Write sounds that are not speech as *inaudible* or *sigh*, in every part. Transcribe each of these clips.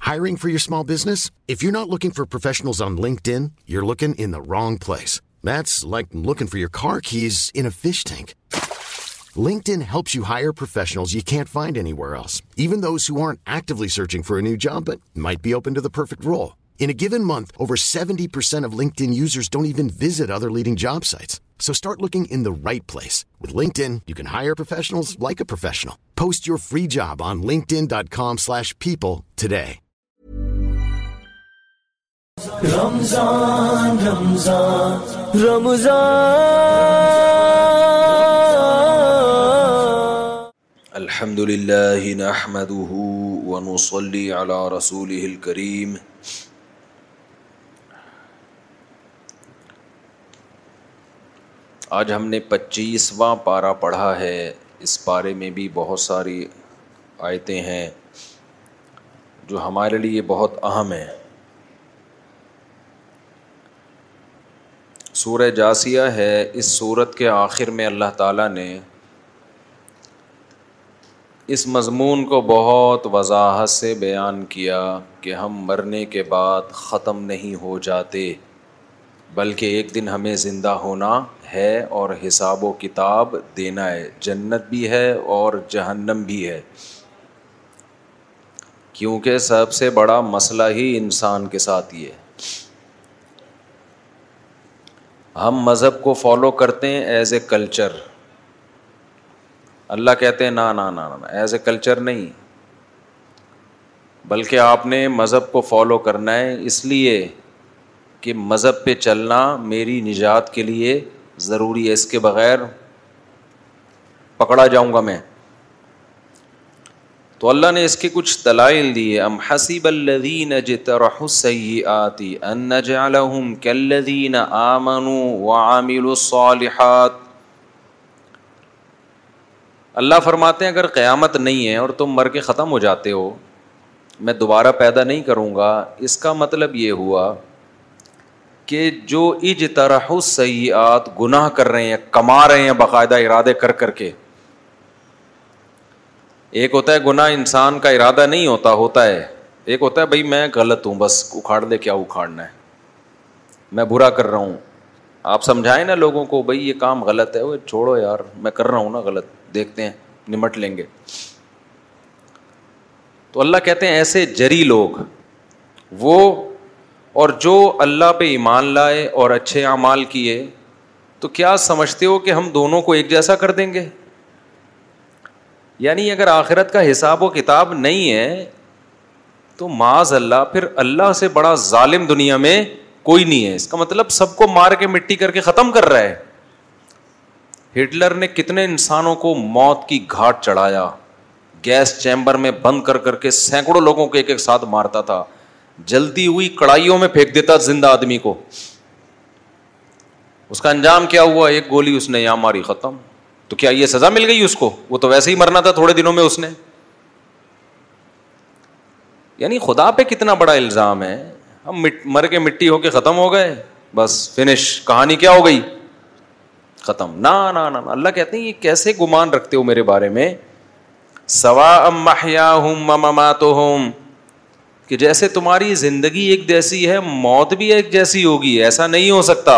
Hiring for your small business? If you're not looking for professionals on LinkedIn, you're looking in the wrong place. That's like looking for your car keys in a fish tank. LinkedIn helps you hire professionals you can't find anywhere else, even those who aren't actively searching for a new job but might be open to the perfect role. In a given month, over 70% of LinkedIn users don't even visit other leading job sites. So start looking in the right place. With LinkedIn, you can hire professionals like a professional. Post your free job on linkedin.com/people today. رمضان رمضان رمضان الحمد للہ الكريم آج ہم نے پچیسواں پارہ پڑھا ہے اس پارے میں بھی بہت ساری آیتیں ہیں جو ہمارے لیے بہت اہم ہیں سورہ جاسیہ ہے اس صورت کے آخر میں اللہ تعالیٰ نے اس مضمون کو بہت وضاحت سے بیان کیا کہ ہم مرنے کے بعد ختم نہیں ہو جاتے بلکہ ایک دن ہمیں زندہ ہونا ہے اور حساب و کتاب دینا ہے جنت بھی ہے اور جہنم بھی ہے کیونکہ سب سے بڑا مسئلہ ہی انسان کے ساتھ یہ ہے ہم مذہب کو فالو کرتے ہیں ایز اے کلچر اللہ کہتے ہیں نا نا نا ایز اے کلچر نہیں بلکہ آپ نے مذہب کو فالو کرنا ہے اس لیے کہ مذہب پہ چلنا میری نجات کے لیے ضروری ہے اس کے بغیر پکڑا جاؤں گا میں تو اللہ نے اس کے کچھ دلائل دیے ام ان الصالحات اللہ فرماتے ہیں اگر قیامت نہیں ہے اور تم مر کے ختم ہو جاتے ہو میں دوبارہ پیدا نہیں کروں گا اس کا مطلب یہ ہوا کہ جو اجترح ترحسّات گناہ کر رہے ہیں کما رہے ہیں باقاعدہ ارادے کر کر کے ایک ہوتا ہے گناہ انسان کا ارادہ نہیں ہوتا ہوتا ہے ایک ہوتا ہے بھائی میں غلط ہوں بس اکھاڑ دے کیا اکھاڑنا ہے میں برا کر رہا ہوں آپ سمجھائیں نا لوگوں کو بھائی یہ کام غلط ہے وہ چھوڑو یار میں کر رہا ہوں نا غلط دیکھتے ہیں نمٹ لیں گے تو اللہ کہتے ہیں ایسے جری لوگ وہ اور جو اللہ پہ ایمان لائے اور اچھے اعمال کیے تو کیا سمجھتے ہو کہ ہم دونوں کو ایک جیسا کر دیں گے یعنی اگر آخرت کا حساب و کتاب نہیں ہے تو معاذ اللہ پھر اللہ سے بڑا ظالم دنیا میں کوئی نہیں ہے اس کا مطلب سب کو مار کے مٹی کر کے ختم کر رہا ہے ہٹلر نے کتنے انسانوں کو موت کی گھاٹ چڑھایا گیس چیمبر میں بند کر کر کے سینکڑوں لوگوں کو ایک ایک ساتھ مارتا تھا جلدی ہوئی کڑائیوں میں پھینک دیتا زندہ آدمی کو اس کا انجام کیا ہوا ایک گولی اس نے یہاں ماری ختم تو کیا یہ سزا مل گئی اس کو وہ تو ویسے ہی مرنا تھا تھوڑے دنوں میں اس نے یعنی خدا پہ کتنا بڑا الزام ہے ہم مر کے مٹی ہو کے ختم ہو گئے بس فنش کہانی کیا ہو گئی ختم نہ اللہ کہتے ہیں یہ کیسے گمان رکھتے ہو میرے بارے میں سوا امیا ہوں تو جیسے تمہاری زندگی ایک جیسی ہے موت بھی ایک جیسی ہوگی ایسا نہیں ہو سکتا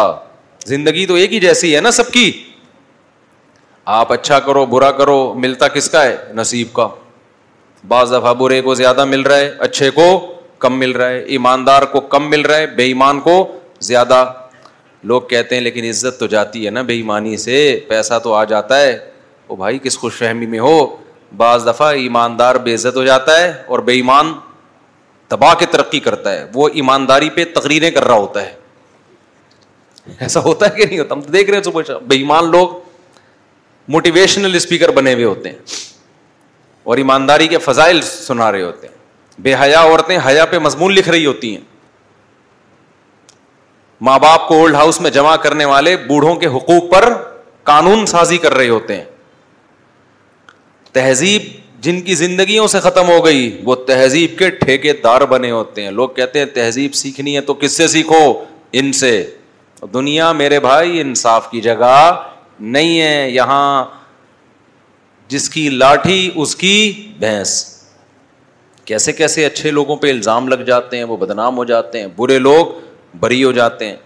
زندگی تو ایک ہی جیسی ہے نا سب کی آپ اچھا کرو برا کرو ملتا کس کا ہے نصیب کا بعض دفعہ برے کو زیادہ مل رہا ہے اچھے کو کم مل رہا ہے ایماندار کو کم مل رہا ہے بے ایمان کو زیادہ لوگ کہتے ہیں لیکن عزت تو جاتی ہے نا بے ایمانی سے پیسہ تو آ جاتا ہے وہ بھائی کس خوش فہمی میں ہو بعض دفعہ ایماندار بے عزت ہو جاتا ہے اور بے ایمان دبا کے ترقی کرتا ہے وہ ایمانداری پہ تقریریں کر رہا ہوتا ہے ایسا ہوتا ہے کہ نہیں ہوتا ہم تو دیکھ رہے ہیں صبح کچھ بے ایمان لوگ موٹیویشنل اسپیکر بنے ہوئے ہوتے ہیں اور ایمانداری کے فضائل سنا رہے ہوتے ہیں بے حیا عورتیں حیا پہ مضمون لکھ رہی ہوتی ہیں ماں باپ کو اولڈ ہاؤس میں جمع کرنے والے بوڑھوں کے حقوق پر قانون سازی کر رہے ہوتے ہیں تہذیب جن کی زندگیوں سے ختم ہو گئی وہ تہذیب کے ٹھیکے دار بنے ہوتے ہیں لوگ کہتے ہیں تہذیب سیکھنی ہے تو کس سے سیکھو ان سے دنیا میرے بھائی انصاف کی جگہ نہیں ہے یہاں جس کی لاٹھی اس کی بھینس کیسے کیسے اچھے لوگوں پہ الزام لگ جاتے ہیں وہ بدنام ہو جاتے ہیں برے لوگ بری ہو جاتے ہیں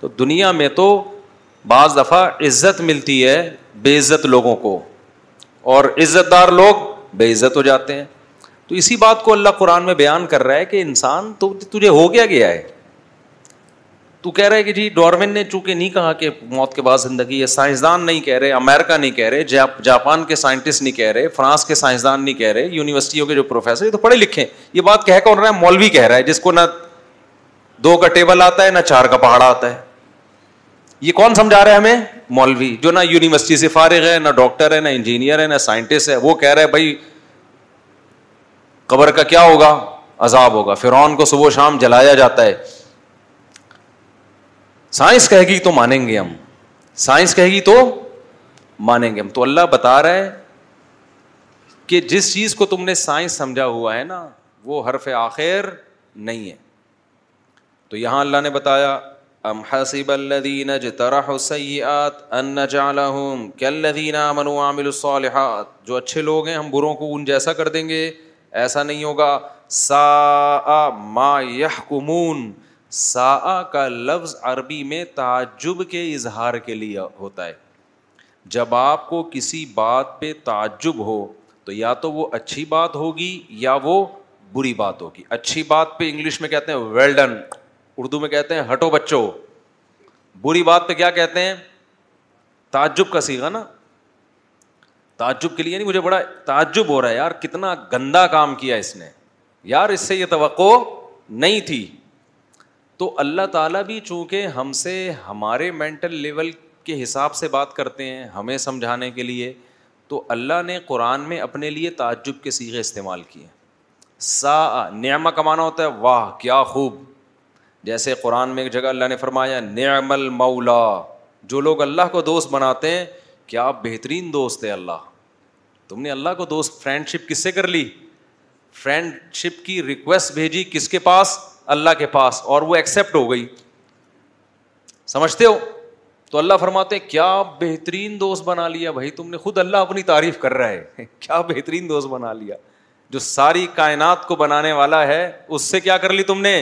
تو دنیا میں تو بعض دفعہ عزت ملتی ہے بے عزت لوگوں کو اور عزت دار لوگ بے عزت ہو جاتے ہیں تو اسی بات کو اللہ قرآن میں بیان کر رہا ہے کہ انسان تو تجھے ہو گیا گیا ہے تو کہہ رہے کہ جی ڈورمن نے چونکہ نہیں کہا کہ موت کے بعد زندگی ہے سائنسدان نہیں کہہ رہے امیرکا نہیں کہہ رہے جاپان کے سائنٹسٹ نہیں کہہ رہے فرانس کے سائنسدان نہیں کہہ رہے یونیورسٹیوں کے جو پروفیسر یہ تو پڑھے لکھے یہ بات کہہ رہا ہے مولوی کہہ رہا ہے جس کو نہ دو کا ٹیبل آتا ہے نہ چار کا پہاڑا آتا ہے یہ کون سمجھا رہا ہے ہمیں مولوی جو نہ یونیورسٹی سے فارغ ہے نہ ڈاکٹر ہے نہ انجینئر ہے نہ سائنٹسٹ ہے وہ کہہ رہا ہے بھائی قبر کا کیا ہوگا عذاب ہوگا فرعون کو صبح شام جلایا جاتا ہے سائنس کہے گی تو مانیں گے ہم سائنس کہے گی تو مانیں گے ہم تو اللہ بتا رہا ہے کہ جس چیز کو تم نے سائنس سمجھا ہوا ہے نا وہ حرف آخر نہیں ہے تو یہاں اللہ نے بتایا ام حسب الذين اجترحوا السيئات ان نجعلهم كالذين امنوا وعملوا الصالحات جو اچھے لوگ ہیں ہم بروں کو ان جیسا کر دیں گے ایسا نہیں ہوگا سا ما يحكمون سا کا لفظ عربی میں تعجب کے اظہار کے لیے ہوتا ہے جب آپ کو کسی بات پہ تعجب ہو تو یا تو وہ اچھی بات ہوگی یا وہ بری بات ہوگی اچھی بات پہ انگلش میں کہتے ہیں ویلڈن اردو میں کہتے ہیں ہٹو بچو بری بات پہ کیا کہتے ہیں تعجب کا سیگا نا تعجب کے لیے نہیں مجھے بڑا تعجب ہو رہا ہے یار کتنا گندا کام کیا اس نے یار اس سے یہ توقع نہیں تھی تو اللہ تعالیٰ بھی چونکہ ہم سے ہمارے مینٹل لیول کے حساب سے بات کرتے ہیں ہمیں سمجھانے کے لیے تو اللہ نے قرآن میں اپنے لیے تعجب کے سیغے استعمال کیے سا نعمہ کمانا ہوتا ہے واہ کیا خوب جیسے قرآن میں ایک جگہ اللہ نے فرمایا نعم المولا جو لوگ اللہ کو دوست بناتے ہیں کیا بہترین دوست ہے اللہ تم نے اللہ کو دوست فرینڈ شپ کس سے کر لی فرینڈ شپ کی ریکویسٹ بھیجی کس کے پاس اللہ کے پاس اور وہ ایکسیپٹ ہو گئی سمجھتے ہو تو اللہ فرماتے کیا بہترین دوست بنا لیا بھائی تم نے خود اللہ اپنی تعریف کر رہا ہے *laughs* کیا بہترین دوست بنا لیا جو ساری کائنات کو بنانے والا ہے اس سے کیا کر لی تم نے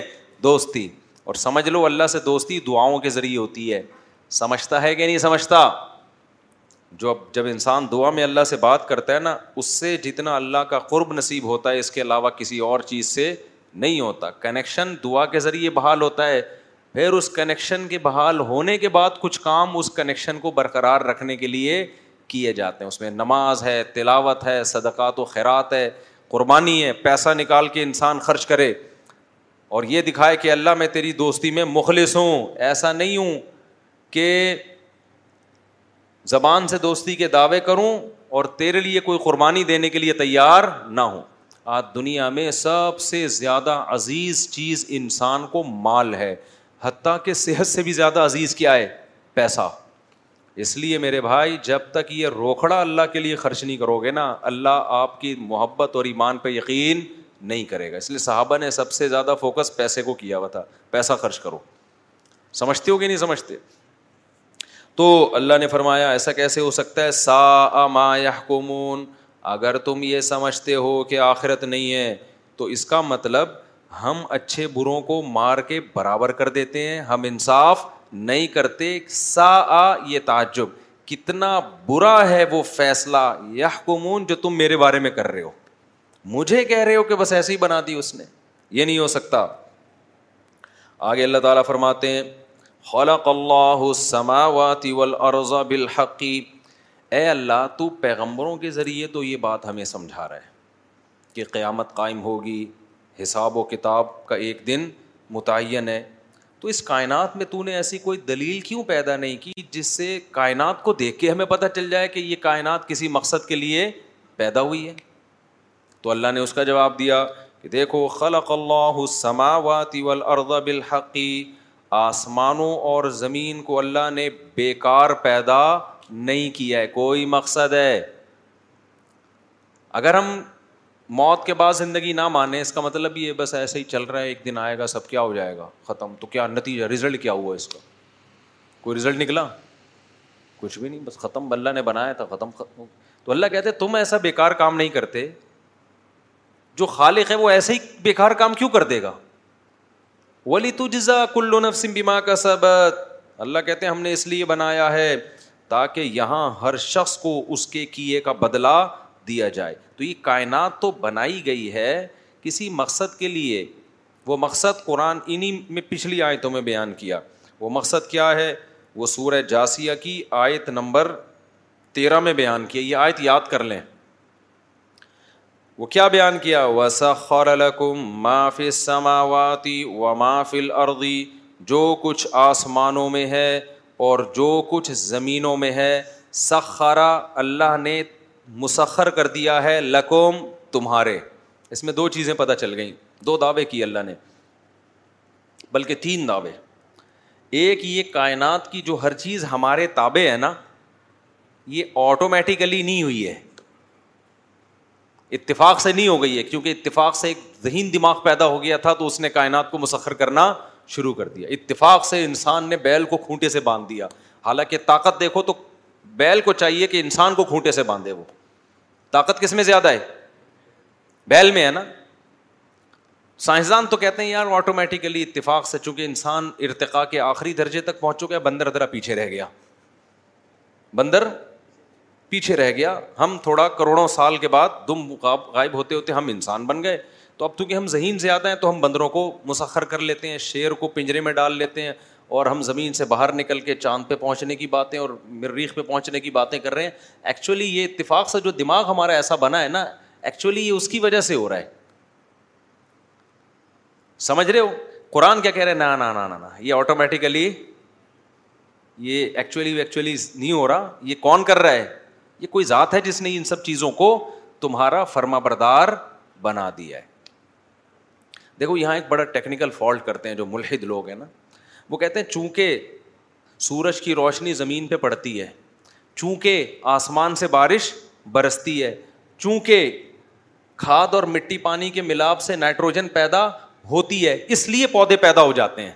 دوستی اور سمجھ لو اللہ سے دوستی دعاؤں کے ذریعے ہوتی ہے سمجھتا ہے کہ نہیں سمجھتا جو اب جب انسان دعا میں اللہ سے بات کرتا ہے نا اس سے جتنا اللہ کا قرب نصیب ہوتا ہے اس کے علاوہ کسی اور چیز سے نہیں ہوتا کنیکشن دعا کے ذریعے بحال ہوتا ہے پھر اس کنیکشن کے بحال ہونے کے بعد کچھ کام اس کنیکشن کو برقرار رکھنے کے لیے کیے جاتے ہیں اس میں نماز ہے تلاوت ہے صدقات و خیرات ہے قربانی ہے پیسہ نکال کے انسان خرچ کرے اور یہ دکھائے کہ اللہ میں تیری دوستی میں مخلص ہوں ایسا نہیں ہوں کہ زبان سے دوستی کے دعوے کروں اور تیرے لیے کوئی قربانی دینے کے لیے تیار نہ ہوں آج دنیا میں سب سے زیادہ عزیز چیز انسان کو مال ہے حتیٰ کہ صحت سے بھی زیادہ عزیز کیا ہے پیسہ اس لیے میرے بھائی جب تک یہ روکھڑا اللہ کے لیے خرچ نہیں کرو گے نا اللہ آپ کی محبت اور ایمان پہ یقین نہیں کرے گا اس لیے صحابہ نے سب سے زیادہ فوکس پیسے کو کیا ہوا تھا پیسہ خرچ کرو سمجھتے ہو کہ نہیں سمجھتے تو اللہ نے فرمایا ایسا کیسے ہو سکتا ہے سا ما یحکمون اگر تم یہ سمجھتے ہو کہ آخرت نہیں ہے تو اس کا مطلب ہم اچھے بروں کو مار کے برابر کر دیتے ہیں ہم انصاف نہیں کرتے سا آ یہ تعجب کتنا برا ہے وہ فیصلہ یہ کمون جو تم میرے بارے میں کر رہے ہو مجھے کہہ رہے ہو کہ بس ایسے ہی بنا دی اس نے یہ نہیں ہو سکتا آگے اللہ تعالیٰ فرماتے ہیں خلق اللہ اے اللہ تو پیغمبروں کے ذریعے تو یہ بات ہمیں سمجھا رہا ہے کہ قیامت قائم ہوگی حساب و کتاب کا ایک دن متعین ہے تو اس کائنات میں تو نے ایسی کوئی دلیل کیوں پیدا نہیں کی جس سے کائنات کو دیکھ کے ہمیں پتہ چل جائے کہ یہ کائنات کسی مقصد کے لیے پیدا ہوئی ہے تو اللہ نے اس کا جواب دیا کہ دیکھو خلق اللہ السماوات والارض بالحقی آسمانوں اور زمین کو اللہ نے بیکار پیدا نہیں کیا ہے کوئی مقصد ہے اگر ہم موت کے بعد زندگی نہ مانیں اس کا مطلب یہ بس ایسے ہی چل رہا ہے ایک دن آئے گا سب کیا ہو جائے گا ختم تو کیا نتیجہ رزلٹ کیا ہوا اس کا کوئی رزلٹ نکلا کچھ بھی نہیں بس ختم اللہ نے بنایا تھا ختم ختم تو اللہ کہتے تم ایسا بیکار کام نہیں کرتے جو خالق ہے وہ ایسے ہی بیکار کام کیوں کر دے گا ولی تو جزا کلو نفسم بیما کا سبت اللہ کہتے ہیں ہم نے اس لیے بنایا ہے تاکہ یہاں ہر شخص کو اس کے کیے کا بدلا دیا جائے تو یہ کائنات تو بنائی گئی ہے کسی مقصد کے لیے وہ مقصد قرآن انہیں میں پچھلی آیتوں میں بیان کیا وہ مقصد کیا ہے وہ سورہ جاسیہ کی آیت نمبر تیرہ میں بیان کیا یہ آیت یاد کر لیں وہ کیا بیان کیا وسکم معاف سماواتی و معا فل جو کچھ آسمانوں میں ہے اور جو کچھ زمینوں میں ہے سخارا اللہ نے مسخر کر دیا ہے لقوم تمہارے اس میں دو چیزیں پتہ چل گئیں دو دعوے کیے اللہ نے بلکہ تین دعوے ایک یہ کائنات کی جو ہر چیز ہمارے تابے ہے نا یہ آٹومیٹیکلی نہیں ہوئی ہے اتفاق سے نہیں ہو گئی ہے کیونکہ اتفاق سے ایک ذہین دماغ پیدا ہو گیا تھا تو اس نے کائنات کو مسخر کرنا شروع کر دیا اتفاق سے انسان نے بیل کو کھونٹے سے باندھ دیا حالانکہ طاقت دیکھو تو بیل کو چاہیے کہ انسان کو کھونٹے سے باندھے وہ طاقت کس میں زیادہ ہے بیل میں ہے نا سائنسدان تو کہتے ہیں یار آٹومیٹیکلی اتفاق سے چونکہ انسان ارتقا کے آخری درجے تک پہنچ چکا ہے بندر ذرا پیچھے رہ گیا بندر پیچھے رہ گیا ہم تھوڑا کروڑوں سال کے بعد دم غائب ہوتے ہوتے ہم انسان بن گئے تو اب چونکہ ہم ذہین سے ہیں تو ہم بندروں کو مسخر کر لیتے ہیں شیر کو پنجرے میں ڈال لیتے ہیں اور ہم زمین سے باہر نکل کے چاند پہ پہنچنے کی باتیں اور مریخ پہ پہنچنے کی باتیں کر رہے ہیں ایکچولی یہ اتفاق سے جو دماغ ہمارا ایسا بنا ہے نا ایکچولی یہ اس کی وجہ سے ہو رہا ہے سمجھ رہے ہو قرآن کیا کہہ رہے ہیں نا نا نا یہ آٹومیٹیکلی یہ ایکچولی ایکچولی نہیں ہو رہا یہ کون کر رہا ہے یہ کوئی ذات ہے جس نے ان سب چیزوں کو تمہارا فرما بردار بنا دیا ہے دیکھو یہاں ایک بڑا ٹیکنیکل فالٹ کرتے ہیں جو ملحد لوگ ہیں نا وہ کہتے ہیں چونکہ سورج کی روشنی زمین پہ پڑتی ہے چونکہ آسمان سے بارش برستی ہے چونکہ کھاد اور مٹی پانی کے ملاپ سے نائٹروجن پیدا ہوتی ہے اس لیے پودے پیدا ہو جاتے ہیں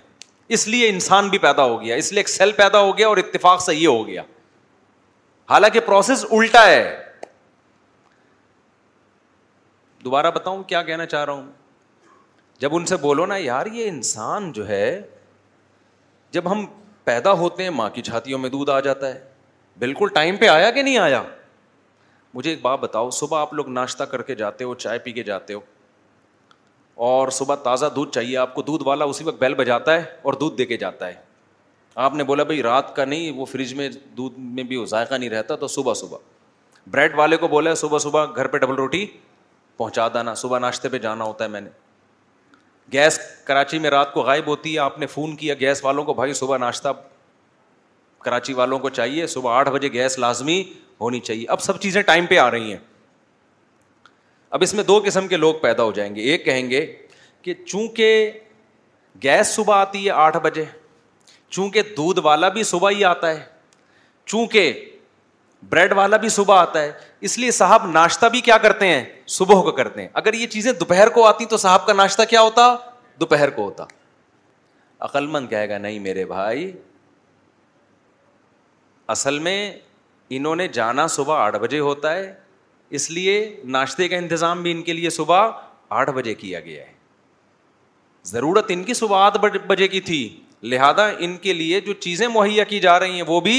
اس لیے انسان بھی پیدا ہو گیا اس لیے ایک سیل پیدا ہو گیا اور اتفاق سے یہ ہو گیا حالانکہ پروسیس الٹا ہے دوبارہ بتاؤں کیا کہنا چاہ رہا ہوں جب ان سے بولو نا یار یہ انسان جو ہے جب ہم پیدا ہوتے ہیں ماں کی چھاتیوں میں دودھ آ جاتا ہے بالکل ٹائم پہ آیا کہ نہیں آیا مجھے ایک بات بتاؤ صبح آپ لوگ ناشتہ کر کے جاتے ہو چائے پی کے جاتے ہو اور صبح تازہ دودھ چاہیے آپ کو دودھ والا اسی وقت بیل بجاتا ہے اور دودھ دے کے جاتا ہے آپ نے بولا بھائی رات کا نہیں وہ فریج میں دودھ میں بھی وہ ذائقہ نہیں رہتا تو صبح صبح بریڈ والے کو بولا صبح صبح گھر پہ ڈبل روٹی پہنچا دینا صبح ناشتے پہ جانا ہوتا ہے میں نے گیس کراچی میں رات کو غائب ہوتی ہے آپ نے فون کیا گیس والوں کو بھائی صبح ناشتہ کراچی والوں کو چاہیے صبح آٹھ بجے گیس لازمی ہونی چاہیے اب سب چیزیں ٹائم پہ آ رہی ہیں اب اس میں دو قسم کے لوگ پیدا ہو جائیں گے ایک کہیں گے کہ چونکہ گیس صبح آتی ہے آٹھ بجے چونکہ دودھ والا بھی صبح ہی آتا ہے چونکہ بریڈ والا بھی صبح آتا ہے اس لیے صاحب ناشتہ بھی کیا کرتے ہیں صبح کو کرتے ہیں اگر یہ چیزیں دوپہر کو آتی تو صاحب کا ناشتہ کیا ہوتا دوپہر کو ہوتا عقلمند کہے گا نہیں میرے بھائی اصل میں انہوں نے جانا صبح آٹھ بجے ہوتا ہے اس لیے ناشتے کا انتظام بھی ان کے لیے صبح آٹھ بجے کیا گیا ہے ضرورت ان کی صبح آٹھ بجے کی تھی لہذا ان کے لیے جو چیزیں مہیا کی جا رہی ہیں وہ بھی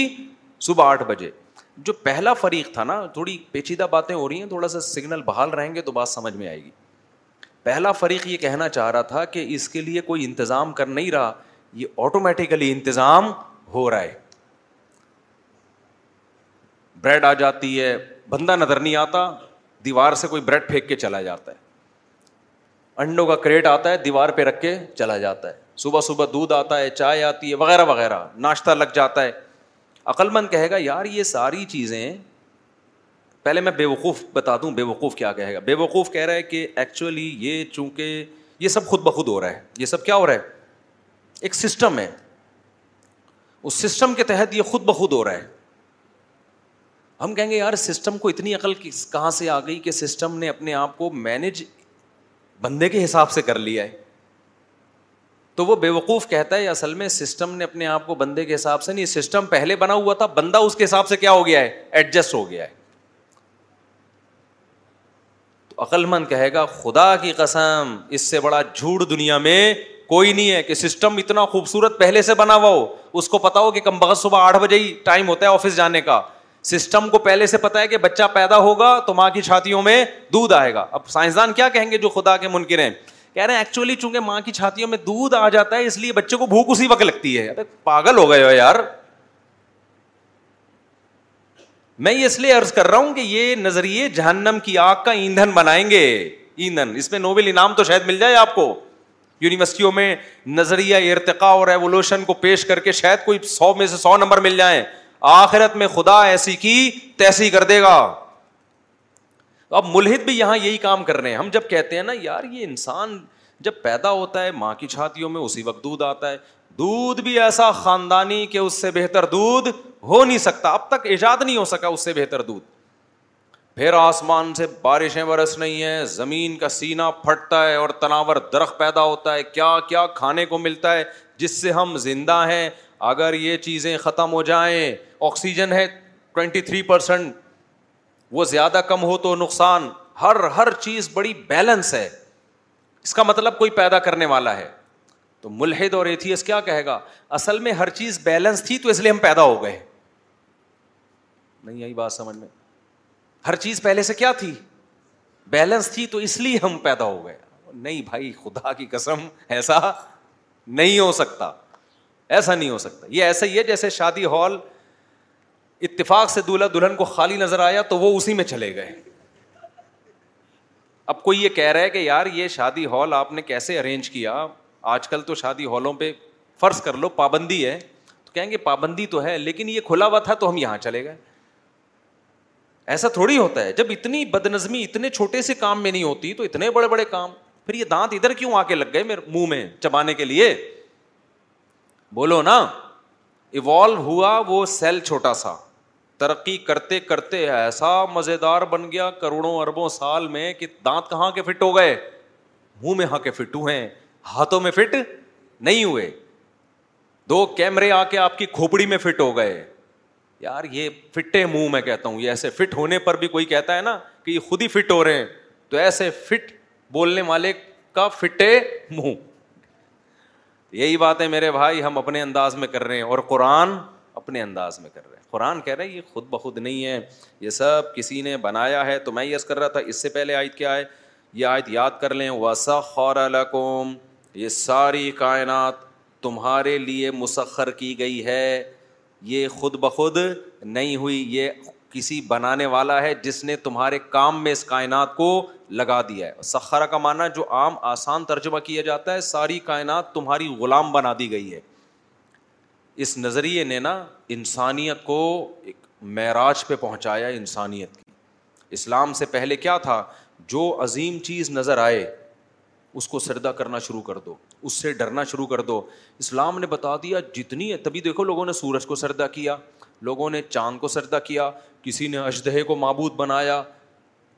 صبح آٹھ بجے جو پہلا فریق تھا نا تھوڑی پیچیدہ باتیں ہو رہی ہیں تھوڑا سا سگنل بحال رہیں گے تو بات سمجھ میں آئے گی پہلا فریق یہ کہنا چاہ رہا تھا کہ اس کے لیے کوئی انتظام کر نہیں رہا یہ آٹومیٹیکلی انتظام ہو رہا ہے بریڈ آ جاتی ہے بندہ نظر نہیں آتا دیوار سے کوئی بریڈ پھینک کے چلا جاتا ہے انڈوں کا کریٹ آتا ہے دیوار پہ رکھ کے چلا جاتا ہے صبح صبح دودھ آتا ہے چائے آتی ہے وغیرہ وغیرہ ناشتہ لگ جاتا ہے عقل مند کہے گا یار یہ ساری چیزیں پہلے میں بے وقوف بتا دوں بے وقوف کیا کہے گا بے وقوف کہہ رہا ہے کہ ایکچولی یہ چونکہ یہ سب خود بخود ہو رہا ہے یہ سب کیا ہو رہا ہے ایک سسٹم ہے اس سسٹم کے تحت یہ خود بخود ہو رہا ہے ہم کہیں گے یار سسٹم کو اتنی عقل کہاں سے آ گئی کہ سسٹم نے اپنے آپ کو مینج بندے کے حساب سے کر لیا ہے تو وہ بے وقوف کہتا ہے اصل میں سسٹم نے اپنے آپ کو بندے کے حساب سے نہیں سسٹم پہلے بنا ہوا تھا بندہ اس کے حساب سے کیا ہو گیا ہے ایڈجسٹ ہو گیا ہے تو عقل مند کہے گا خدا کی قسم اس سے بڑا جھوٹ دنیا میں کوئی نہیں ہے کہ سسٹم اتنا خوبصورت پہلے سے بنا ہوا ہو اس کو پتا ہو کہ کم بغت صبح آٹھ بجے ہی ٹائم ہوتا ہے آفس جانے کا سسٹم کو پہلے سے پتا ہے کہ بچہ پیدا ہوگا تو ماں کی چھاتیوں میں دودھ آئے گا اب سائنسدان کیا کہیں گے جو خدا کے منکر ہے کہہ رہے ہیں ایکچولی چونکہ ماں کی چھاتیوں میں دودھ آ جاتا ہے اس لیے بچے کو بھوک اسی وقت لگتی ہے پاگل ہو گئے ہو یار میں یہ اس لیے ارض کر رہا ہوں کہ یہ نظریے جہنم کی آگ کا ایندھن بنائیں گے ایندھن اس میں نوبل انعام تو شاید مل جائے آپ کو یونیورسٹیوں میں نظریہ ارتقا اور ریولیوشن کو پیش کر کے شاید کوئی سو میں سے سو نمبر مل جائیں آخرت میں خدا ایسی کی تیسی کر دے گا اب ملحد بھی یہاں یہی کام کر رہے ہیں ہم جب کہتے ہیں نا یار یہ انسان جب پیدا ہوتا ہے ماں کی چھاتیوں میں اسی وقت دودھ آتا ہے دودھ بھی ایسا خاندانی کہ اس سے بہتر دودھ ہو نہیں سکتا اب تک ایجاد نہیں ہو سکا اس سے بہتر دودھ پھر آسمان سے بارشیں برس نہیں ہیں زمین کا سینا پھٹتا ہے اور تناور درخت پیدا ہوتا ہے کیا کیا کھانے کو ملتا ہے جس سے ہم زندہ ہیں اگر یہ چیزیں ختم ہو جائیں آکسیجن ہے ٹوینٹی تھری پرسینٹ وہ زیادہ کم ہو تو نقصان ہر ہر چیز بڑی بیلنس ہے اس کا مطلب کوئی پیدا کرنے والا ہے تو ملحد اور ایتھیس کیا کہے گا اصل میں ہر چیز بیلنس تھی تو اس لیے ہم پیدا ہو گئے نہیں آئی بات سمجھ میں ہر چیز پہلے سے کیا تھی بیلنس تھی تو اس لیے ہم پیدا ہو گئے نہیں بھائی خدا کی قسم ایسا نہیں ہو سکتا ایسا نہیں ہو سکتا یہ ایسا ہی ہے جیسے شادی ہال اتفاق سے دولہا دلہن کو خالی نظر آیا تو وہ اسی میں چلے گئے اب کوئی یہ کہہ رہا ہے کہ یار یہ شادی ہال آپ نے کیسے ارینج کیا آج کل تو شادی ہالوں پہ فرض کر لو پابندی ہے تو کہیں گے پابندی تو ہے لیکن یہ کھلا ہوا تھا تو ہم یہاں چلے گئے ایسا تھوڑی ہوتا ہے جب اتنی بدنظمی اتنے چھوٹے سے کام میں نہیں ہوتی تو اتنے بڑے بڑے کام پھر یہ دانت ادھر کیوں آ کے لگ گئے میرے منہ میں چبانے کے لیے بولو نا ایوالو ہوا وہ سیل چھوٹا سا ترقی کرتے کرتے ایسا مزے دار بن گیا کروڑوں اربوں سال میں کہ دانت کہاں کے فٹ ہو گئے منہ میں ہاں کے فٹ ہوئے ہاتھوں میں فٹ نہیں ہوئے دو کیمرے آ کے آپ کی کھوپڑی میں فٹ ہو گئے یار یہ فٹے منہ میں کہتا ہوں یہ ایسے فٹ ہونے پر بھی کوئی کہتا ہے نا کہ یہ خود ہی فٹ ہو رہے ہیں تو ایسے فٹ بولنے والے کا فٹے منہ یہی بات ہے میرے بھائی ہم اپنے انداز میں کر رہے ہیں اور قرآن اپنے انداز میں کر رہے ہیں قرآن کہہ رہے ہیں یہ خود بخود نہیں ہے یہ سب کسی نے بنایا ہے تو میں یس کر رہا تھا اس سے پہلے آیت کیا ہے یہ آیت یاد کر لیں وسا خور القوم یہ ساری کائنات تمہارے لیے مسخر کی گئی ہے یہ خود بخود نہیں ہوئی یہ کسی بنانے والا ہے جس نے تمہارے کام میں اس کائنات کو لگا دیا ہے سخرا کا مانا جو عام آسان ترجمہ کیا جاتا ہے ساری کائنات تمہاری غلام بنا دی گئی ہے اس نظریے نے نا انسانیت کو ایک معراج پہ پہنچایا انسانیت کی اسلام سے پہلے کیا تھا جو عظیم چیز نظر آئے اس کو سردا کرنا شروع کر دو اس سے ڈرنا شروع کر دو اسلام نے بتا دیا جتنی ہے تبھی دیکھو لوگوں نے سورج کو سردا کیا لوگوں نے چاند کو سردا کیا کسی نے اشدہے کو معبود بنایا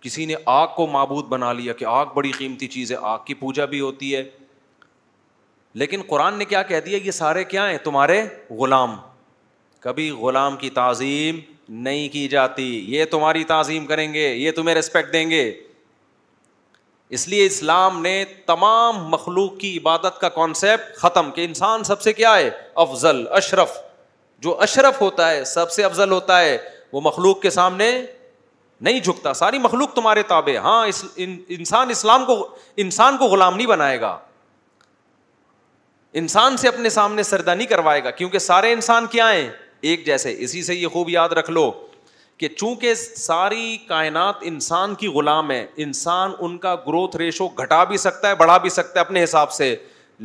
کسی نے آگ کو معبود بنا لیا کہ آگ بڑی قیمتی چیز ہے آگ کی پوجا بھی ہوتی ہے لیکن قرآن نے کیا کہہ دیا یہ سارے کیا ہیں تمہارے غلام کبھی غلام کی تعظیم نہیں کی جاتی یہ تمہاری تعظیم کریں گے یہ تمہیں ریسپیکٹ دیں گے اس لیے اسلام نے تمام مخلوق کی عبادت کا کانسیپٹ ختم کہ انسان سب سے کیا ہے افضل اشرف جو اشرف ہوتا ہے سب سے افضل ہوتا ہے وہ مخلوق کے سامنے نہیں جھکتا ساری مخلوق تمہارے تابے ہاں اس انسان اسلام کو انسان کو غلام نہیں بنائے گا انسان سے اپنے سامنے سردہ نہیں کروائے گا کیونکہ سارے انسان کیا ہیں ایک جیسے اسی سے یہ خوب یاد رکھ لو کہ چونکہ ساری کائنات انسان کی غلام ہے انسان ان کا گروتھ ریشو گھٹا بھی سکتا ہے بڑھا بھی سکتا ہے اپنے حساب سے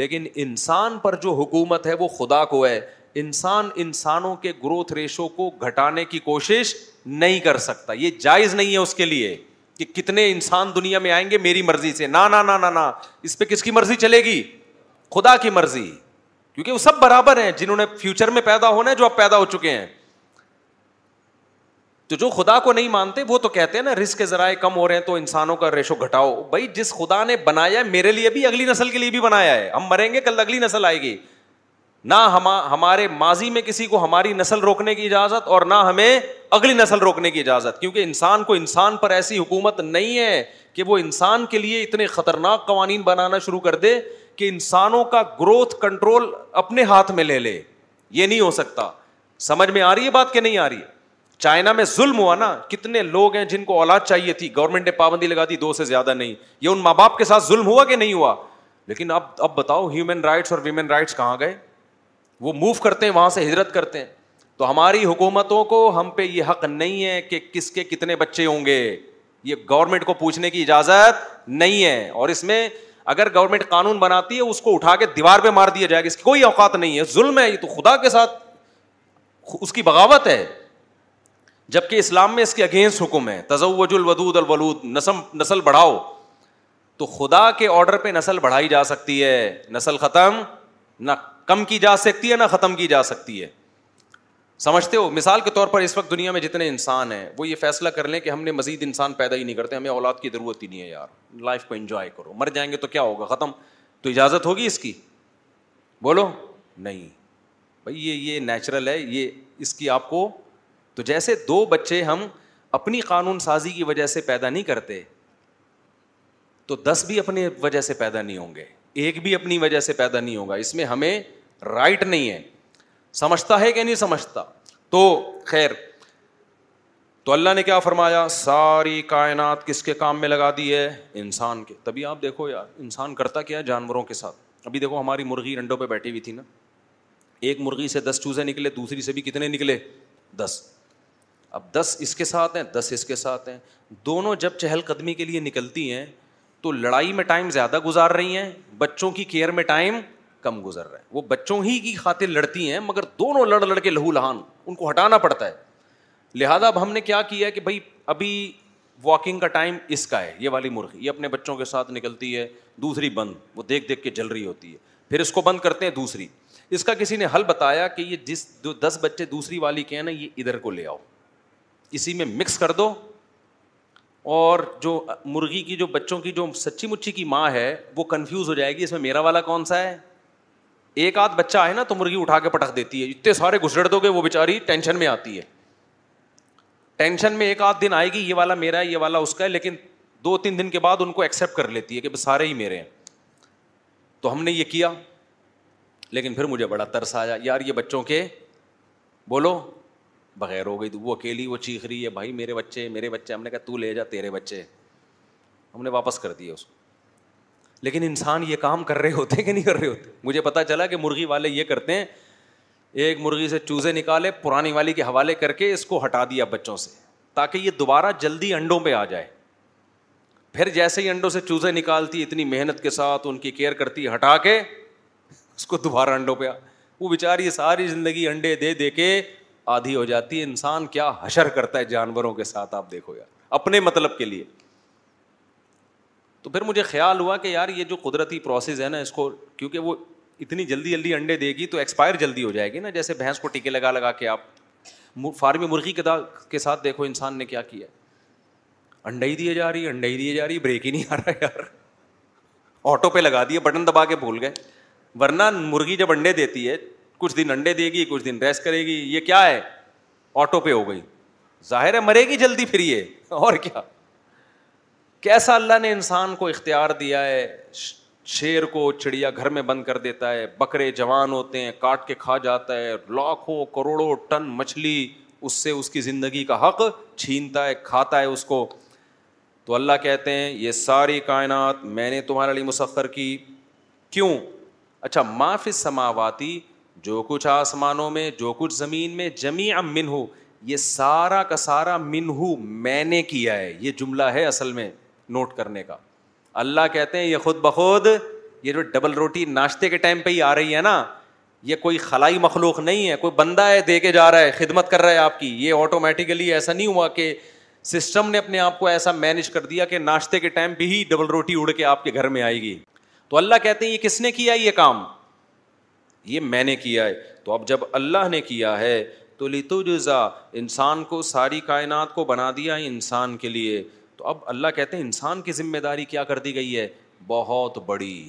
لیکن انسان پر جو حکومت ہے وہ خدا کو ہے انسان انسانوں کے گروتھ ریشو کو گھٹانے کی کوشش نہیں کر سکتا یہ جائز نہیں ہے اس کے لیے کہ کتنے انسان دنیا میں آئیں گے میری مرضی سے نہ نہ نہ اس پہ کس کی مرضی چلے گی خدا کی مرضی کیونکہ وہ سب برابر ہیں جنہوں نے فیوچر میں پیدا ہونا ہے جو اب پیدا ہو چکے ہیں تو جو خدا کو نہیں مانتے وہ تو کہتے ہیں نا رسک کے ذرائع کم ہو رہے ہیں تو انسانوں کا ریشو گھٹاؤ بھائی جس خدا نے بنایا ہے میرے لیے بھی اگلی نسل کے لیے بھی بنایا ہے ہم مریں گے کل اگلی نسل آئے گی نہ ہمارے ماضی میں کسی کو ہماری نسل روکنے کی اجازت اور نہ ہمیں اگلی نسل روکنے کی اجازت کیونکہ انسان کو انسان پر ایسی حکومت نہیں ہے کہ وہ انسان کے لیے اتنے خطرناک قوانین بنانا شروع کر دے کہ انسانوں کا گروتھ کنٹرول اپنے ہاتھ میں لے لے یہ نہیں ہو سکتا سمجھ میں آ رہی ہے بات کہ نہیں آ رہی ہے چائنا میں ظلم ہوا نا کتنے لوگ ہیں جن کو اولاد چاہیے تھی گورنمنٹ نے پابندی لگا دی دو سے زیادہ نہیں یہ ان ماں باپ کے ساتھ ظلم ہوا کہ نہیں ہوا لیکن اب اب بتاؤ ہیومن رائٹس اور ویومن رائٹس کہاں گئے وہ موو کرتے ہیں وہاں سے ہجرت کرتے ہیں تو ہماری حکومتوں کو ہم پہ یہ حق نہیں ہے کہ کس کے کتنے بچے ہوں گے یہ گورنمنٹ کو پوچھنے کی اجازت نہیں ہے اور اس میں اگر گورنمنٹ قانون بناتی ہے اس کو اٹھا کے دیوار پہ مار دیا جائے گا اس کی کوئی اوقات نہیں ہے ظلم ہے یہ تو خدا کے ساتھ اس کی بغاوت ہے جبکہ اسلام میں اس کے اگینسٹ حکم ہے تزوج الودود الولود نسم نسل بڑھاؤ تو خدا کے آرڈر پہ نسل بڑھائی جا سکتی ہے نسل ختم نہ کم کی جا سکتی ہے نہ ختم کی جا سکتی ہے سمجھتے ہو مثال کے طور پر اس وقت دنیا میں جتنے انسان ہیں وہ یہ فیصلہ کر لیں کہ ہم نے مزید انسان پیدا ہی نہیں کرتے ہمیں اولاد کی ضرورت ہی نہیں ہے یار لائف کو انجوائے کرو مر جائیں گے تو کیا ہوگا ختم تو اجازت ہوگی اس کی بولو نہیں بھائی یہ یہ نیچرل ہے یہ اس کی آپ کو تو جیسے دو بچے ہم اپنی قانون سازی کی وجہ سے پیدا نہیں کرتے تو دس بھی اپنے وجہ سے پیدا نہیں ہوں گے ایک بھی اپنی وجہ سے پیدا نہیں ہوگا اس میں ہمیں رائٹ نہیں ہے سمجھتا ہے کہ نہیں سمجھتا تو خیر تو اللہ نے کیا فرمایا ساری کائنات کس کے کام میں لگا دی ہے انسان کے تبھی آپ دیکھو یار انسان کرتا کیا ہے جانوروں کے ساتھ ابھی دیکھو ہماری مرغی انڈوں پہ بیٹھی ہوئی تھی نا ایک مرغی سے دس چوزے نکلے دوسری سے بھی کتنے نکلے دس اب دس اس کے ساتھ ہیں دس اس کے ساتھ ہیں دونوں جب چہل قدمی کے لیے نکلتی ہیں تو لڑائی میں ٹائم زیادہ گزار رہی ہیں بچوں کی کیئر میں ٹائم کم گزر رہا ہے وہ بچوں ہی کی خاطر لڑتی ہیں مگر دونوں لڑ لڑ کے لہو لہان ان کو ہٹانا پڑتا ہے لہٰذا اب ہم نے کیا کیا ہے کہ بھائی ابھی واکنگ کا ٹائم اس کا ہے یہ والی مرغی یہ اپنے بچوں کے ساتھ نکلتی ہے دوسری بند وہ دیکھ دیکھ کے جل رہی ہوتی ہے پھر اس کو بند کرتے ہیں دوسری اس کا کسی نے حل بتایا کہ یہ جس جو دس بچے دوسری والی کے ہیں نا یہ ادھر کو لے آؤ اسی میں مکس کر دو اور جو مرغی کی جو بچوں کی جو سچی مچی کی ماں ہے وہ کنفیوز ہو جائے گی اس میں میرا والا کون سا ہے ایک آدھ بچہ ہے نا تو مرغی اٹھا کے پٹک دیتی ہے اتنے سارے گزر دو گے وہ بیچاری ٹینشن میں آتی ہے ٹینشن میں ایک آدھ دن آئے گی یہ والا میرا ہے یہ والا اس کا ہے لیکن دو تین دن کے بعد ان کو ایکسیپٹ کر لیتی ہے کہ سارے ہی میرے ہیں تو ہم نے یہ کیا لیکن پھر مجھے بڑا ترس آیا یار یہ بچوں کے بولو بغیر ہو گئی تو وہ اکیلی وہ چیخ رہی ہے بھائی میرے بچے میرے بچے ہم نے کہا تو لے جا تیرے بچے ہم نے واپس کر دیے اس کو لیکن انسان یہ کام کر رہے ہوتے ہیں کہ نہیں کر رہے ہوتے مجھے پتا چلا کہ مرغی والے یہ کرتے ہیں ایک مرغی سے چوزے نکالے پرانی والی کے حوالے کر کے اس کو ہٹا دیا بچوں سے تاکہ یہ دوبارہ جلدی انڈوں پہ آ جائے پھر جیسے ہی انڈوں سے چوزے نکالتی اتنی محنت کے ساتھ ان کی کیئر کرتی ہٹا کے اس کو دوبارہ انڈوں پہ آ وہ بیچاری ساری زندگی انڈے دے دے کے آدھی ہو جاتی ہے انسان کیا حشر کرتا ہے جانوروں کے ساتھ آپ دیکھو یار اپنے مطلب کے لیے تو پھر مجھے خیال ہوا کہ یار یہ جو قدرتی پروسیس ہے نا اس کو کیونکہ وہ اتنی جلدی جلدی انڈے دے گی تو ایکسپائر جلدی ہو جائے گی نا جیسے بھینس کو ٹیکے لگا لگا کے آپ فارمی مرغی کے ساتھ دیکھو انسان نے کیا کیا انڈا ہی دیے جا رہی انڈا ہی دیے جا رہی بریک ہی نہیں آ رہا یار آٹو پہ لگا دیے بٹن دبا کے بھول گئے ورنہ مرغی جب انڈے دیتی ہے کچھ دن انڈے دے گی کچھ دن ریسٹ کرے گی یہ کیا ہے آٹو پہ ہو گئی ظاہر ہے مرے گی جلدی پھر یہ اور کیا کیسا اللہ نے انسان کو اختیار دیا ہے شیر کو چڑیا گھر میں بند کر دیتا ہے بکرے جوان ہوتے ہیں کاٹ کے کھا جاتا ہے لاکھوں کروڑوں ٹن مچھلی اس سے اس کی زندگی کا حق چھینتا ہے کھاتا ہے اس کو تو اللہ کہتے ہیں یہ ساری کائنات میں نے تمہارے لیے مسفر کی کیوں اچھا معافی سماواتی جو کچھ آسمانوں میں جو کچھ زمین میں جمی امن یہ سارا کا سارا منہ میں نے کیا ہے یہ جملہ ہے اصل میں نوٹ کرنے کا اللہ کہتے ہیں یہ خود بخود یہ جو ڈبل روٹی ناشتے کے ٹائم پہ ہی آ رہی ہے نا یہ کوئی خلائی مخلوق نہیں ہے کوئی بندہ ہے دے کے جا رہا ہے خدمت کر رہا ہے آپ کی یہ آٹومیٹیکلی ایسا نہیں ہوا کہ سسٹم نے اپنے آپ کو ایسا مینج کر دیا کہ ناشتے کے ٹائم پہ ہی ڈبل روٹی اڑ کے آپ کے گھر میں آئے گی تو اللہ کہتے ہیں یہ کس نے کیا یہ کام یہ میں نے کیا ہے تو اب جب اللہ نے کیا ہے تو لیتو جزا انسان کو ساری کائنات کو بنا دیا انسان کے لیے تو اب اللہ کہتے ہیں انسان کی ذمہ داری کیا کر دی گئی ہے بہت بڑی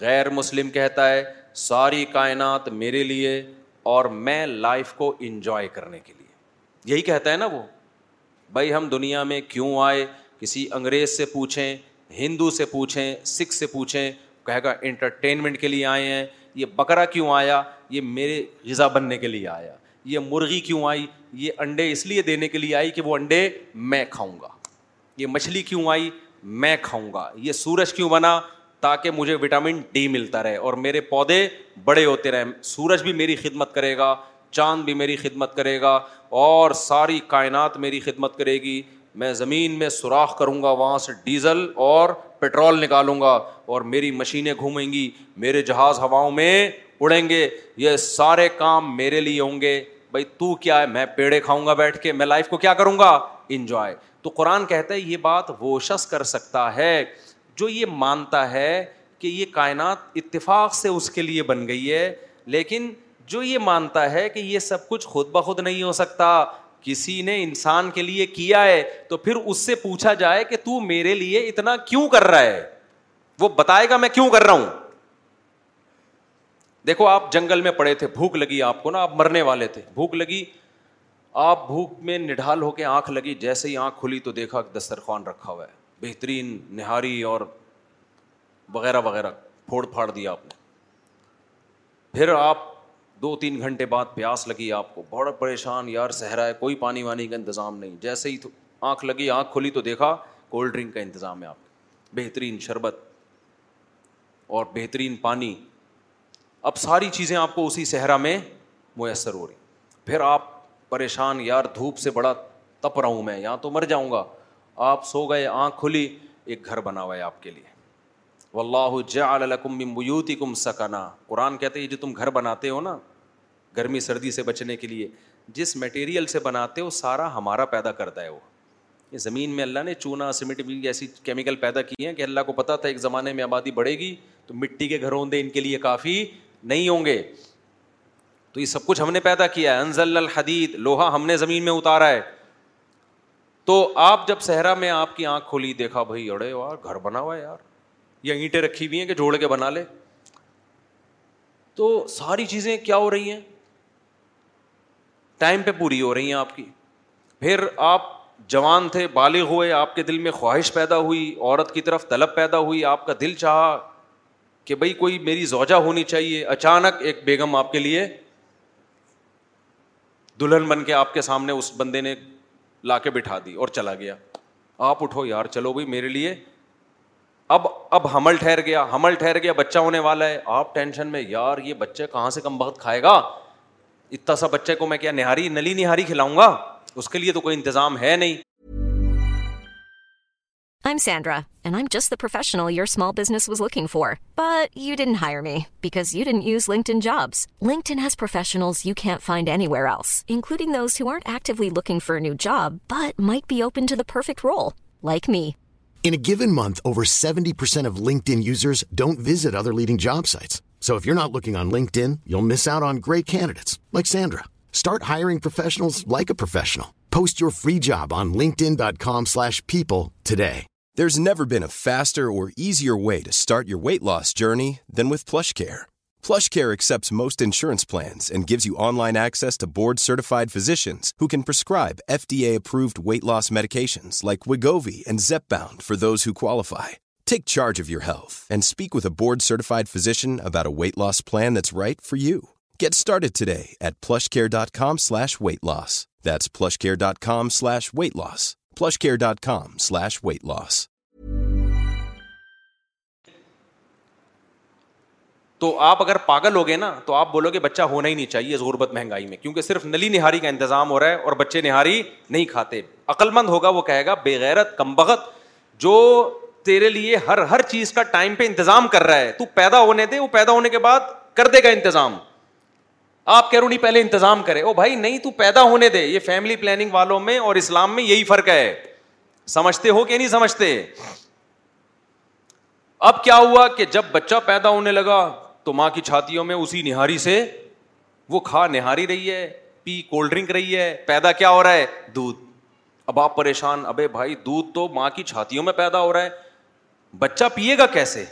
غیر مسلم کہتا ہے ساری کائنات میرے لیے اور میں لائف کو انجوائے کرنے کے لیے یہی کہتا ہے نا وہ بھائی ہم دنیا میں کیوں آئے کسی انگریز سے پوچھیں ہندو سے پوچھیں سکھ سے پوچھیں کہے گا انٹرٹینمنٹ کے لیے آئے ہیں یہ بکرا کیوں آیا یہ میرے غذا بننے کے لیے آیا یہ مرغی کیوں آئی یہ انڈے اس لیے دینے کے لیے آئی کہ وہ انڈے میں کھاؤں گا یہ مچھلی کیوں آئی میں کھاؤں گا یہ سورج کیوں بنا تاکہ مجھے وٹامن ڈی ملتا رہے اور میرے پودے بڑے ہوتے رہے سورج بھی میری خدمت کرے گا چاند بھی میری خدمت کرے گا اور ساری کائنات میری خدمت کرے گی میں زمین میں سوراخ کروں گا وہاں سے ڈیزل اور پٹرول نکالوں گا اور میری مشینیں گھومیں گی میرے جہاز ہواؤں میں اڑیں گے یہ سارے کام میرے لیے ہوں گے بھائی تو کیا ہے میں پیڑے کھاؤں گا بیٹھ کے میں لائف کو کیا کروں گا انجوائے تو قرآن کہتا ہے یہ بات وہ شخص کر سکتا ہے جو یہ مانتا ہے کہ یہ کائنات اتفاق سے اس کے لیے بن گئی ہے لیکن جو یہ مانتا ہے کہ یہ سب کچھ خود بخود نہیں ہو سکتا کسی نے انسان کے لیے کیا ہے تو پھر اس سے پوچھا جائے کہ تو میرے لیے اتنا کیوں کر رہا ہے وہ بتائے گا میں کیوں کر رہا ہوں دیکھو آپ جنگل میں پڑے تھے بھوک لگی آپ کو نا آپ مرنے والے تھے بھوک لگی آپ بھوک میں نڈال ہو کے آنکھ لگی جیسے ہی آنکھ کھلی تو دیکھا دسترخوان رکھا ہوا ہے بہترین نہاری اور وغیرہ وغیرہ پھوڑ پھاڑ دیا آپ نے پھر آپ دو تین گھنٹے بعد پیاس لگی آپ کو بڑا پریشان یار صحرا ہے کوئی پانی وانی کا انتظام نہیں جیسے ہی آنکھ لگی آنکھ کھلی تو دیکھا کولڈ ڈرنک کا انتظام ہے آپ بہترین شربت اور بہترین پانی اب ساری چیزیں آپ کو اسی صحرا میں میسر ہو رہی پھر آپ پریشان یار دھوپ سے بڑا تپ رہا ہوں میں یہاں تو مر جاؤں گا آپ سو گئے آنکھ کھلی ایک گھر بنا ہوا ہے آپ کے لیے و اللہ جا کم سکنا قرآن کہتے ہیں یہ جو تم گھر بناتے ہو نا گرمی سردی سے بچنے کے لیے جس میٹیریل سے بناتے ہو سارا ہمارا پیدا کرتا ہے وہ یہ زمین میں اللہ نے چونا سیمنٹ بھی ایسی کیمیکل پیدا کیے ہیں کہ اللہ کو پتا تھا ایک زمانے میں آبادی بڑھے گی تو مٹی کے گھروں دے ان کے لیے کافی نہیں ہوں گے تو یہ سب کچھ ہم نے پیدا کیا ہے انزل الحدید لوہا ہم نے زمین میں اتارا ہے تو آپ جب صحرا میں آپ کی آنکھ کھولی دیکھا بھائی اڑے یار گھر بنا ہوا ہے یار یا اینٹیں رکھی ہوئی ہیں کہ جوڑ کے بنا لے تو ساری چیزیں کیا ہو رہی ہیں ٹائم پہ پوری ہو رہی ہیں آپ کی پھر آپ جوان تھے بالغ ہوئے آپ کے دل میں خواہش پیدا ہوئی عورت کی طرف طلب پیدا ہوئی آپ کا دل چاہا کہ بھائی کوئی میری زوجہ ہونی چاہیے اچانک ایک بیگم آپ کے لیے دلہن بن کے آپ کے سامنے اس بندے نے لا کے بٹھا دی اور چلا گیا آپ اٹھو یار چلو بھائی میرے لیے اب اب حمل ٹھہر گیا حمل ٹھہر گیا بچہ ہونے والا ہے آپ ٹینشن میں یار یہ بچہ کہاں سے کم وقت کھائے گا اتنا سا بچے کو میں کیا نہاری نلی نہاری کھلاؤں گا اس کے لیے تو کوئی انتظام ہے نہیں I am Sandra and I am just the professional your small business was looking for but you don't hire me because you don't use LinkedIn jobs LinkedIn has professionals you can find anywhere else including those who aren't actually looking for new job but might be open to the perfect role like me in given month over seventy percent of LinkedIn users don't there is never been a faster or easier way to start your weight loss journey than with flash care flash care accepts most insurance plans and gives you online access to board certified physicians who can prescribe F D approved weight loss medications like Wegovy and Zepbound for those who qualify Take charge of your health and speak with a board certified physician about a weight loss plan that's right for you. Get started today at plushcare.com slash weight loss. That's plushcare.com slash weight loss. Plushcare.com slash weight loss. تو آپ اگر پاگل ہو گئے نا تو آپ بولو گے بچہ ہونا ہی نہیں چاہیے اس غربت مہنگائی میں کیونکہ صرف نلی نہاری کا انتظام ہو رہا ہے اور بچے نہاری نہیں کھاتے عقل مند ہوگا وہ کہے گا بے غیرت کمبخت جو تیرے لیے ہر ہر چیز کا ٹائم پہ انتظام کر رہا ہے تو پیدا ہونے دے وہ پیدا ہونے کے بعد کر دے گا انتظام آپ کہہ نہیں پہلے انتظام کرے او بھائی نہیں تو پیدا ہونے دے یہ فیملی پلاننگ والوں میں اور اسلام میں یہی فرق ہے سمجھتے ہو کہ نہیں سمجھتے اب کیا ہوا کہ جب بچہ پیدا ہونے لگا تو ماں کی چھاتیوں میں اسی نہاری سے وہ کھا نہاری رہی ہے پی کولڈ ڈرنک رہی ہے پیدا کیا ہو رہا ہے دودھ اب آپ پریشان ابے بھائی دودھ تو ماں کی چھاتیوں میں پیدا ہو رہا ہے بچہ پیے گا کیسے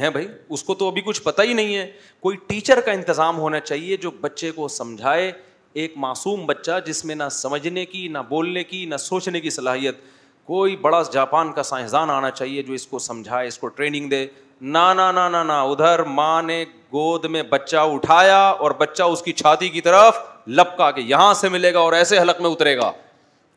ہیں بھائی اس کو تو ابھی کچھ پتہ ہی نہیں ہے کوئی ٹیچر کا انتظام ہونا چاہیے جو بچے کو سمجھائے ایک معصوم بچہ جس میں نہ سمجھنے کی نہ بولنے کی نہ سوچنے کی صلاحیت کوئی بڑا جاپان کا سائنسدان آنا چاہیے جو اس کو سمجھائے اس کو ٹریننگ دے نہ ادھر ماں نے گود میں بچہ اٹھایا اور بچہ اس کی چھاتی کی طرف لپکا کے یہاں سے ملے گا اور ایسے حلق میں اترے گا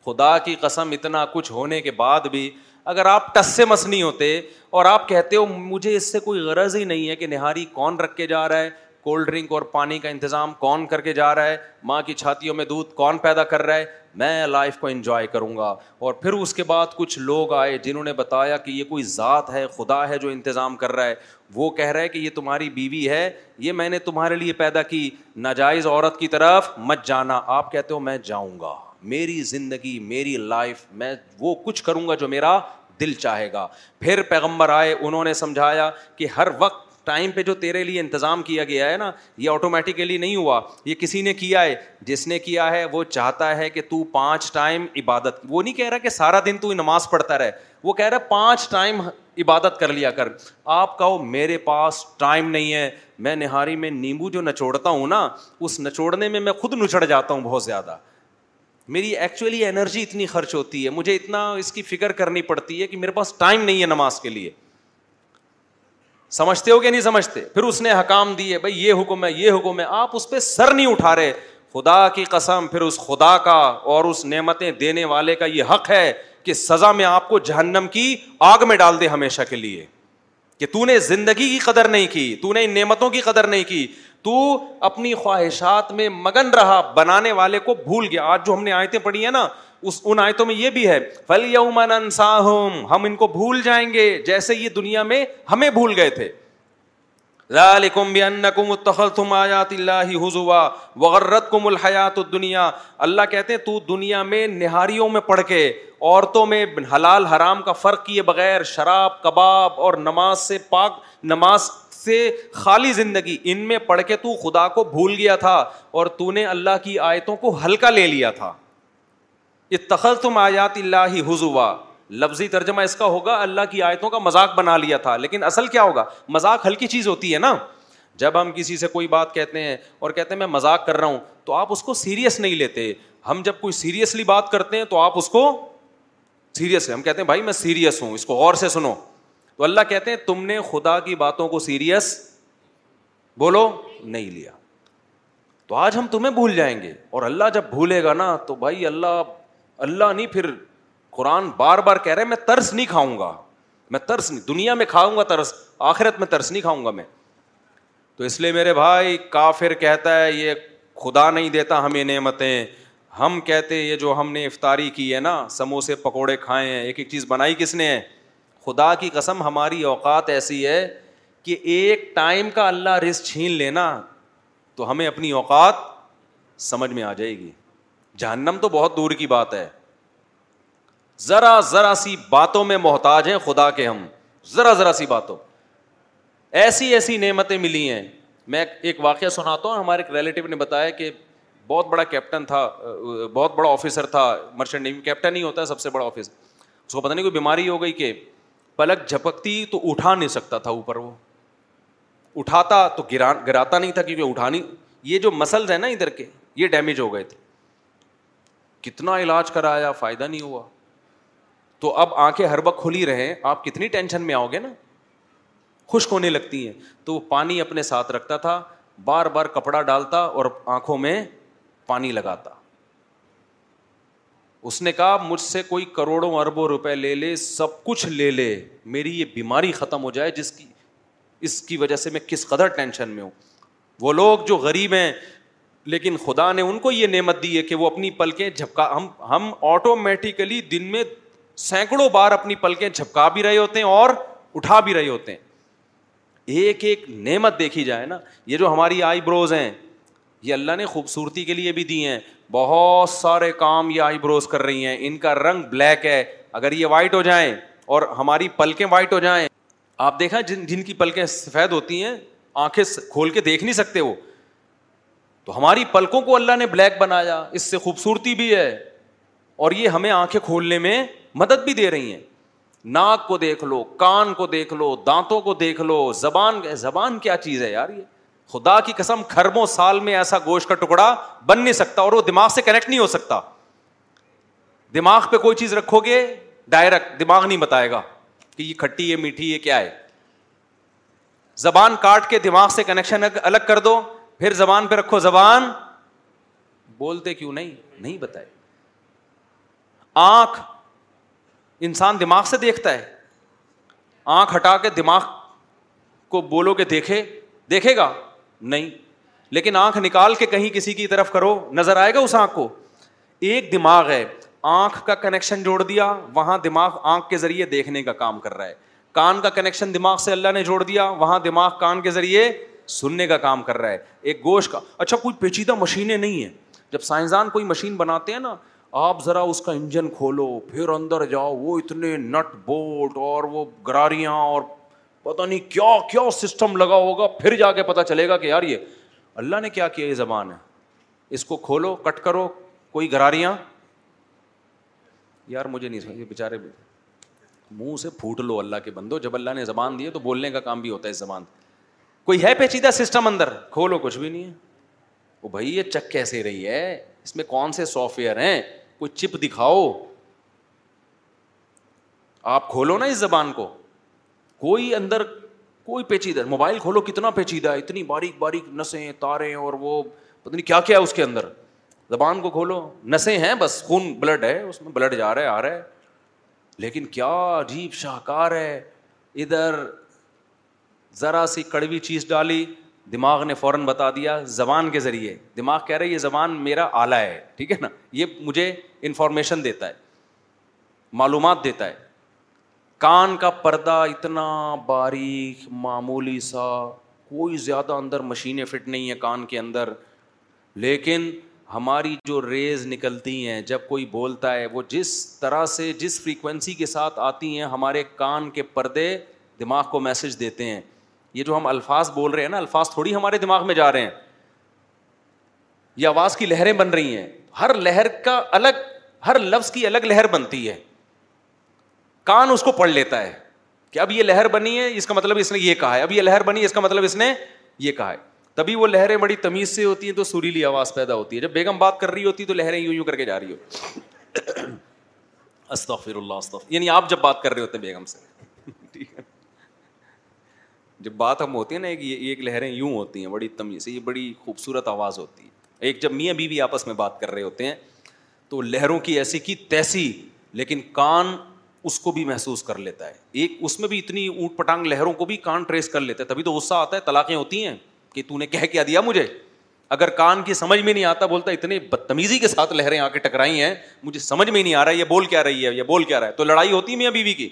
خدا کی قسم اتنا کچھ ہونے کے بعد بھی اگر آپ ٹس مس مسنی ہوتے اور آپ کہتے ہو مجھے اس سے کوئی غرض ہی نہیں ہے کہ نہاری کون رکھ کے جا رہا ہے کولڈ ڈرنک اور پانی کا انتظام کون کر کے جا رہا ہے ماں کی چھاتیوں میں دودھ کون پیدا کر رہا ہے میں لائف کو انجوائے کروں گا اور پھر اس کے بعد کچھ لوگ آئے جنہوں نے بتایا کہ یہ کوئی ذات ہے خدا ہے جو انتظام کر رہا ہے وہ کہہ رہا ہے کہ یہ تمہاری بیوی ہے یہ میں نے تمہارے لیے پیدا کی ناجائز عورت کی طرف مت جانا آپ کہتے ہو میں جاؤں گا میری زندگی میری لائف میں وہ کچھ کروں گا جو میرا دل چاہے گا پھر پیغمبر آئے انہوں نے سمجھایا کہ ہر وقت ٹائم پہ جو تیرے لیے انتظام کیا گیا ہے نا یہ آٹومیٹیکلی نہیں ہوا یہ کسی نے کیا ہے جس نے کیا ہے وہ چاہتا ہے کہ تو پانچ ٹائم عبادت وہ نہیں کہہ رہا کہ سارا دن تو نماز پڑھتا رہے وہ کہہ رہا ہے پانچ ٹائم عبادت کر لیا کر آپ کہو میرے پاس ٹائم نہیں ہے میں نہاری میں نیمبو جو نچوڑتا ہوں نا اس نچوڑنے میں میں خود نچڑ جاتا ہوں بہت زیادہ میری ایکچولی انرجی اتنی خرچ ہوتی ہے مجھے اتنا اس کی فکر کرنی پڑتی ہے کہ میرے پاس ٹائم نہیں ہے نماز کے لیے سمجھتے ہو کہ نہیں سمجھتے پھر اس نے حکام دیے بھائی یہ حکم ہے یہ حکم ہے آپ اس پہ سر نہیں اٹھا رہے خدا کی قسم پھر اس خدا کا اور اس نعمتیں دینے والے کا یہ حق ہے کہ سزا میں آپ کو جہنم کی آگ میں ڈال دے ہمیشہ کے لیے کہ تو نے زندگی کی قدر نہیں کی تو نے ان نعمتوں کی قدر نہیں کی تو اپنی خواہشات میں مگن رہا بنانے والے کو بھول گیا آج جو ہم نے آیتیں پڑھی ہیں نا اس ان آیتوں میں یہ بھی ہے فل یومن انساہم ہم ان کو بھول جائیں گے جیسے یہ دنیا میں ہمیں بھول گئے تھے ذالکم بانکم اتخذتم آیات اللہ حضوا وغرتکم الحیات الدنیا اللہ کہتے ہیں تو دنیا میں نہاریوں میں پڑھ کے عورتوں میں حلال حرام کا فرق کیے بغیر شراب کباب اور نماز سے پاک نماز سے خالی زندگی ان میں پڑھ کے تو خدا کو بھول گیا تھا اور تو نے اللہ کی آیتوں کو ہلکا لے لیا تھا تخل تم آیات اللہ ہی لفظی ترجمہ اس کا ہوگا اللہ کی آیتوں کا مذاق بنا لیا تھا لیکن اصل کیا ہوگا مذاق ہلکی چیز ہوتی ہے نا جب ہم کسی سے کوئی بات کہتے ہیں اور کہتے ہیں میں مذاق کر رہا ہوں تو آپ اس کو سیریس نہیں لیتے ہم جب کوئی سیریسلی بات کرتے ہیں تو آپ اس کو سیریس ہم کہتے ہیں بھائی میں سیریس ہوں اس کو غور سے سنو تو اللہ کہتے ہیں تم نے خدا کی باتوں کو سیریس بولو نہیں لیا تو آج ہم تمہیں بھول جائیں گے اور اللہ جب بھولے گا نا تو بھائی اللہ اللہ نہیں پھر قرآن بار بار کہہ رہے میں ترس نہیں کھاؤں گا میں ترس نہیں دنیا میں کھاؤں گا ترس آخرت میں ترس نہیں کھاؤں گا میں تو اس لیے میرے بھائی کافر کہتا ہے یہ خدا نہیں دیتا ہمیں نعمتیں ہم کہتے یہ جو ہم نے افطاری کی ہے نا سموسے پکوڑے کھائے ہیں ایک ایک چیز بنائی کس نے ہے خدا کی قسم ہماری اوقات ایسی ہے کہ ایک ٹائم کا اللہ رس چھین لینا تو ہمیں اپنی اوقات سمجھ میں آ جائے گی جہنم تو بہت دور کی بات ہے ذرا ذرا سی باتوں میں محتاج ہیں خدا کے ہم ذرا ذرا سی باتوں ایسی ایسی نعمتیں ملی ہیں میں ایک واقعہ سناتا ہوں ہمارے ایک ریلیٹو نے بتایا کہ بہت بڑا کیپٹن تھا بہت بڑا آفیسر تھا مرچنٹ نیوی کیپٹن ہی ہوتا ہے سب سے بڑا آفیسر اس کو پتا نہیں کوئی بیماری ہو گئی کہ پلک جھپکتی تو اٹھا نہیں سکتا تھا اوپر وہ اٹھاتا تو گرا گراتا نہیں تھا کیونکہ اٹھانی یہ جو مسلز ہیں نا ادھر کے یہ ڈیمیج ہو گئے تھے کتنا علاج کرایا فائدہ نہیں ہوا تو اب آنکھیں ہر وقت کھلی رہیں آپ کتنی ٹینشن میں آؤ گے نا خشک ہونے لگتی ہیں تو وہ پانی اپنے ساتھ رکھتا تھا بار بار کپڑا ڈالتا اور آنکھوں میں پانی لگاتا اس نے کہا مجھ سے کوئی کروڑوں اربوں روپے لے لے سب کچھ لے لے میری یہ بیماری ختم ہو جائے جس کی اس کی وجہ سے میں کس قدر ٹینشن میں ہوں وہ لوگ جو غریب ہیں لیکن خدا نے ان کو یہ نعمت دی ہے کہ وہ اپنی پلکیں جھپکا ہم ہم آٹومیٹیکلی دن میں سینکڑوں بار اپنی پلکیں جھپکا بھی رہے ہوتے ہیں اور اٹھا بھی رہے ہوتے ہیں ایک ایک نعمت دیکھی جائے نا یہ جو ہماری آئی بروز ہیں یہ اللہ نے خوبصورتی کے لیے بھی دی ہیں بہت سارے کام یہ آئی بروز کر رہی ہیں ان کا رنگ بلیک ہے اگر یہ وائٹ ہو جائیں اور ہماری پلکیں وائٹ ہو جائیں آپ دیکھیں جن جن کی پلکیں سفید ہوتی ہیں آنکھیں کھول کے دیکھ نہیں سکتے وہ تو ہماری پلکوں کو اللہ نے بلیک بنایا اس سے خوبصورتی بھی ہے اور یہ ہمیں آنکھیں کھولنے میں مدد بھی دے رہی ہیں ناک کو دیکھ لو کان کو دیکھ لو دانتوں کو دیکھ لو زبان زبان کیا چیز ہے یار یہ خدا کی قسم کھربوں سال میں ایسا گوشت کا ٹکڑا بن نہیں سکتا اور وہ دماغ سے کنیکٹ نہیں ہو سکتا دماغ پہ کوئی چیز رکھو گے ڈائریکٹ دماغ نہیں بتائے گا کہ یہ کھٹی یہ میٹھی یہ کیا ہے زبان کاٹ کے دماغ سے کنیکشن الگ کر دو پھر زبان پہ رکھو زبان بولتے کیوں نہیں نہیں بتائے آنکھ انسان دماغ سے دیکھتا ہے آنکھ ہٹا کے دماغ کو بولو کہ دیکھے دیکھے گا نہیں لیکن آنکھ نکال کے کہیں کسی کی طرف کرو نظر آئے گا اس آنکھ کو ایک دماغ ہے آنکھ کا کنیکشن جوڑ دیا وہاں دماغ آنکھ کے ذریعے دیکھنے کا کام کر رہا ہے کان کا کنیکشن دماغ سے اللہ نے جوڑ دیا وہاں دماغ کان کے ذریعے سننے کا کام کر رہا ہے ایک گوشت کا اچھا کوئی پیچیدہ مشینیں نہیں ہیں جب سائنسدان کوئی مشین بناتے ہیں نا آپ ذرا اس کا انجن کھولو پھر اندر جاؤ وہ اتنے نٹ بولٹ اور وہ گراریاں اور پتا نہیں کیا کیا سسٹم لگا ہوگا پھر جا کے پتا چلے گا کہ یار یہ اللہ نے کیا کیا یہ زبان ہے اس کو کھولو کٹ کرو کوئی گراریاں یار مجھے نہیں بےچارے منہ سے پھوٹ لو اللہ کے بندو جب اللہ نے زبان دی تو بولنے کا کام بھی ہوتا ہے اس زبان کوئی ہے پیچیدہ سسٹم اندر کھولو کچھ بھی نہیں ہے وہ بھائی یہ چک کیسے رہی ہے اس میں کون سے سافٹ ویئر ہیں کوئی چپ دکھاؤ آپ کھولو نا اس زبان کو کوئی اندر کوئی پیچیدہ موبائل کھولو کتنا پیچیدہ ہے اتنی باریک باریک نسیں تاریں اور وہ پتہ نہیں کیا کیا ہے اس کے اندر زبان کو کھولو نسیں ہیں بس خون بلڈ ہے اس میں بلڈ جا رہا ہے آ رہا ہے لیکن کیا عجیب شاہکار ہے ادھر ذرا سی کڑوی چیز ڈالی دماغ نے فوراً بتا دیا زبان کے ذریعے دماغ کہہ رہے یہ زبان میرا آلہ ہے ٹھیک ہے نا یہ مجھے انفارمیشن دیتا ہے معلومات دیتا ہے کان کا پردہ اتنا باریک معمولی سا کوئی زیادہ اندر مشینیں فٹ نہیں ہیں کان کے اندر لیکن ہماری جو ریز نکلتی ہیں جب کوئی بولتا ہے وہ جس طرح سے جس فریکوینسی کے ساتھ آتی ہیں ہمارے کان کے پردے دماغ کو میسج دیتے ہیں یہ جو ہم الفاظ بول رہے ہیں نا الفاظ تھوڑی ہمارے دماغ میں جا رہے ہیں یہ آواز کی لہریں بن رہی ہیں ہر لہر کا الگ ہر لفظ کی الگ لہر بنتی ہے کان اس کو پڑھ لیتا ہے کہ اب یہ لہر بنی ہے اس کا مطلب اس نے یہ کہا ہے اب یہ لہر بنی اس کا مطلب اس نے یہ کہا ہے تبھی وہ لہریں بڑی تمیز سے ہوتی ہیں تو سریلی آواز پیدا ہوتی ہے جب بیگم بات کر رہی ہوتی ہے تو لہریں یوں یوں کر کے جا رہی ہوتی استغفر اللہ استغفر یعنی آپ جب بات کر رہے ہوتے ہیں بیگم سے جب بات ہم ہوتی ہے نا ایک ایک لہریں یوں ہوتی ہیں بڑی تمیز سے یہ بڑی خوبصورت آواز ہوتی ہے ایک جب میاں بیوی آپس میں بات کر رہے ہوتے ہیں تو لہروں کی ایسی کی تیسی لیکن کان اس کو بھی محسوس کر لیتا ہے ایک اس میں بھی اتنی اونٹ پٹانگ لہروں کو بھی کان ٹریس کر لیتا ہے تبھی تو غصہ آتا ہے طلاقیں ہوتی ہیں کہ تو نے کہہ کیا دیا مجھے اگر کان کی سمجھ میں نہیں آتا بولتا اتنے بدتمیزی کے ساتھ لہریں آ کے ٹکرائی ہیں مجھے سمجھ میں نہیں آ رہا ہے یہ بول کیا رہی ہے یہ بول کیا رہا ہے تو لڑائی ہوتی میاں بیوی کی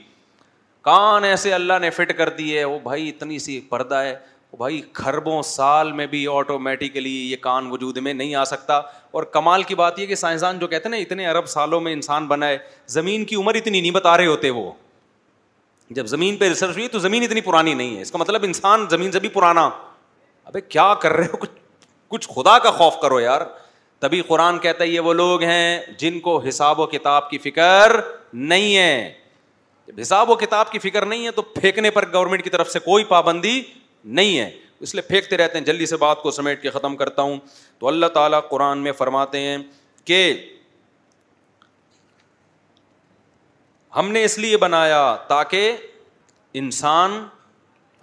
کان ایسے اللہ نے فٹ کر دی ہے وہ بھائی اتنی سی پردہ ہے بھائی کھربوں سال میں بھی آٹومیٹیکلی یہ کان وجود میں نہیں آ سکتا اور کمال کی بات یہ کہ سائنسدان جو کہتے ہیں نا اتنے ارب سالوں میں انسان بنا ہے زمین کی عمر اتنی نہیں بتا رہے ہوتے وہ جب زمین پہ ریسرچ ہوئی تو زمین اتنی پرانی نہیں ہے اس کا مطلب انسان زمین سے بھی پرانا ابھی کیا کر رہے ہو کچھ کچھ خدا کا خوف کرو یار تبھی قرآن کہتا ہے یہ وہ لوگ ہیں جن کو حساب و کتاب کی فکر نہیں ہے جب حساب و کتاب کی فکر نہیں ہے تو پھینکنے پر گورنمنٹ کی طرف سے کوئی پابندی نہیں ہے اس لیے پھینکتے رہتے ہیں جلدی سے بات کو سمیٹ کے ختم کرتا ہوں تو اللہ تعالیٰ قرآن میں فرماتے ہیں کہ ہم نے اس لیے بنایا تاکہ انسان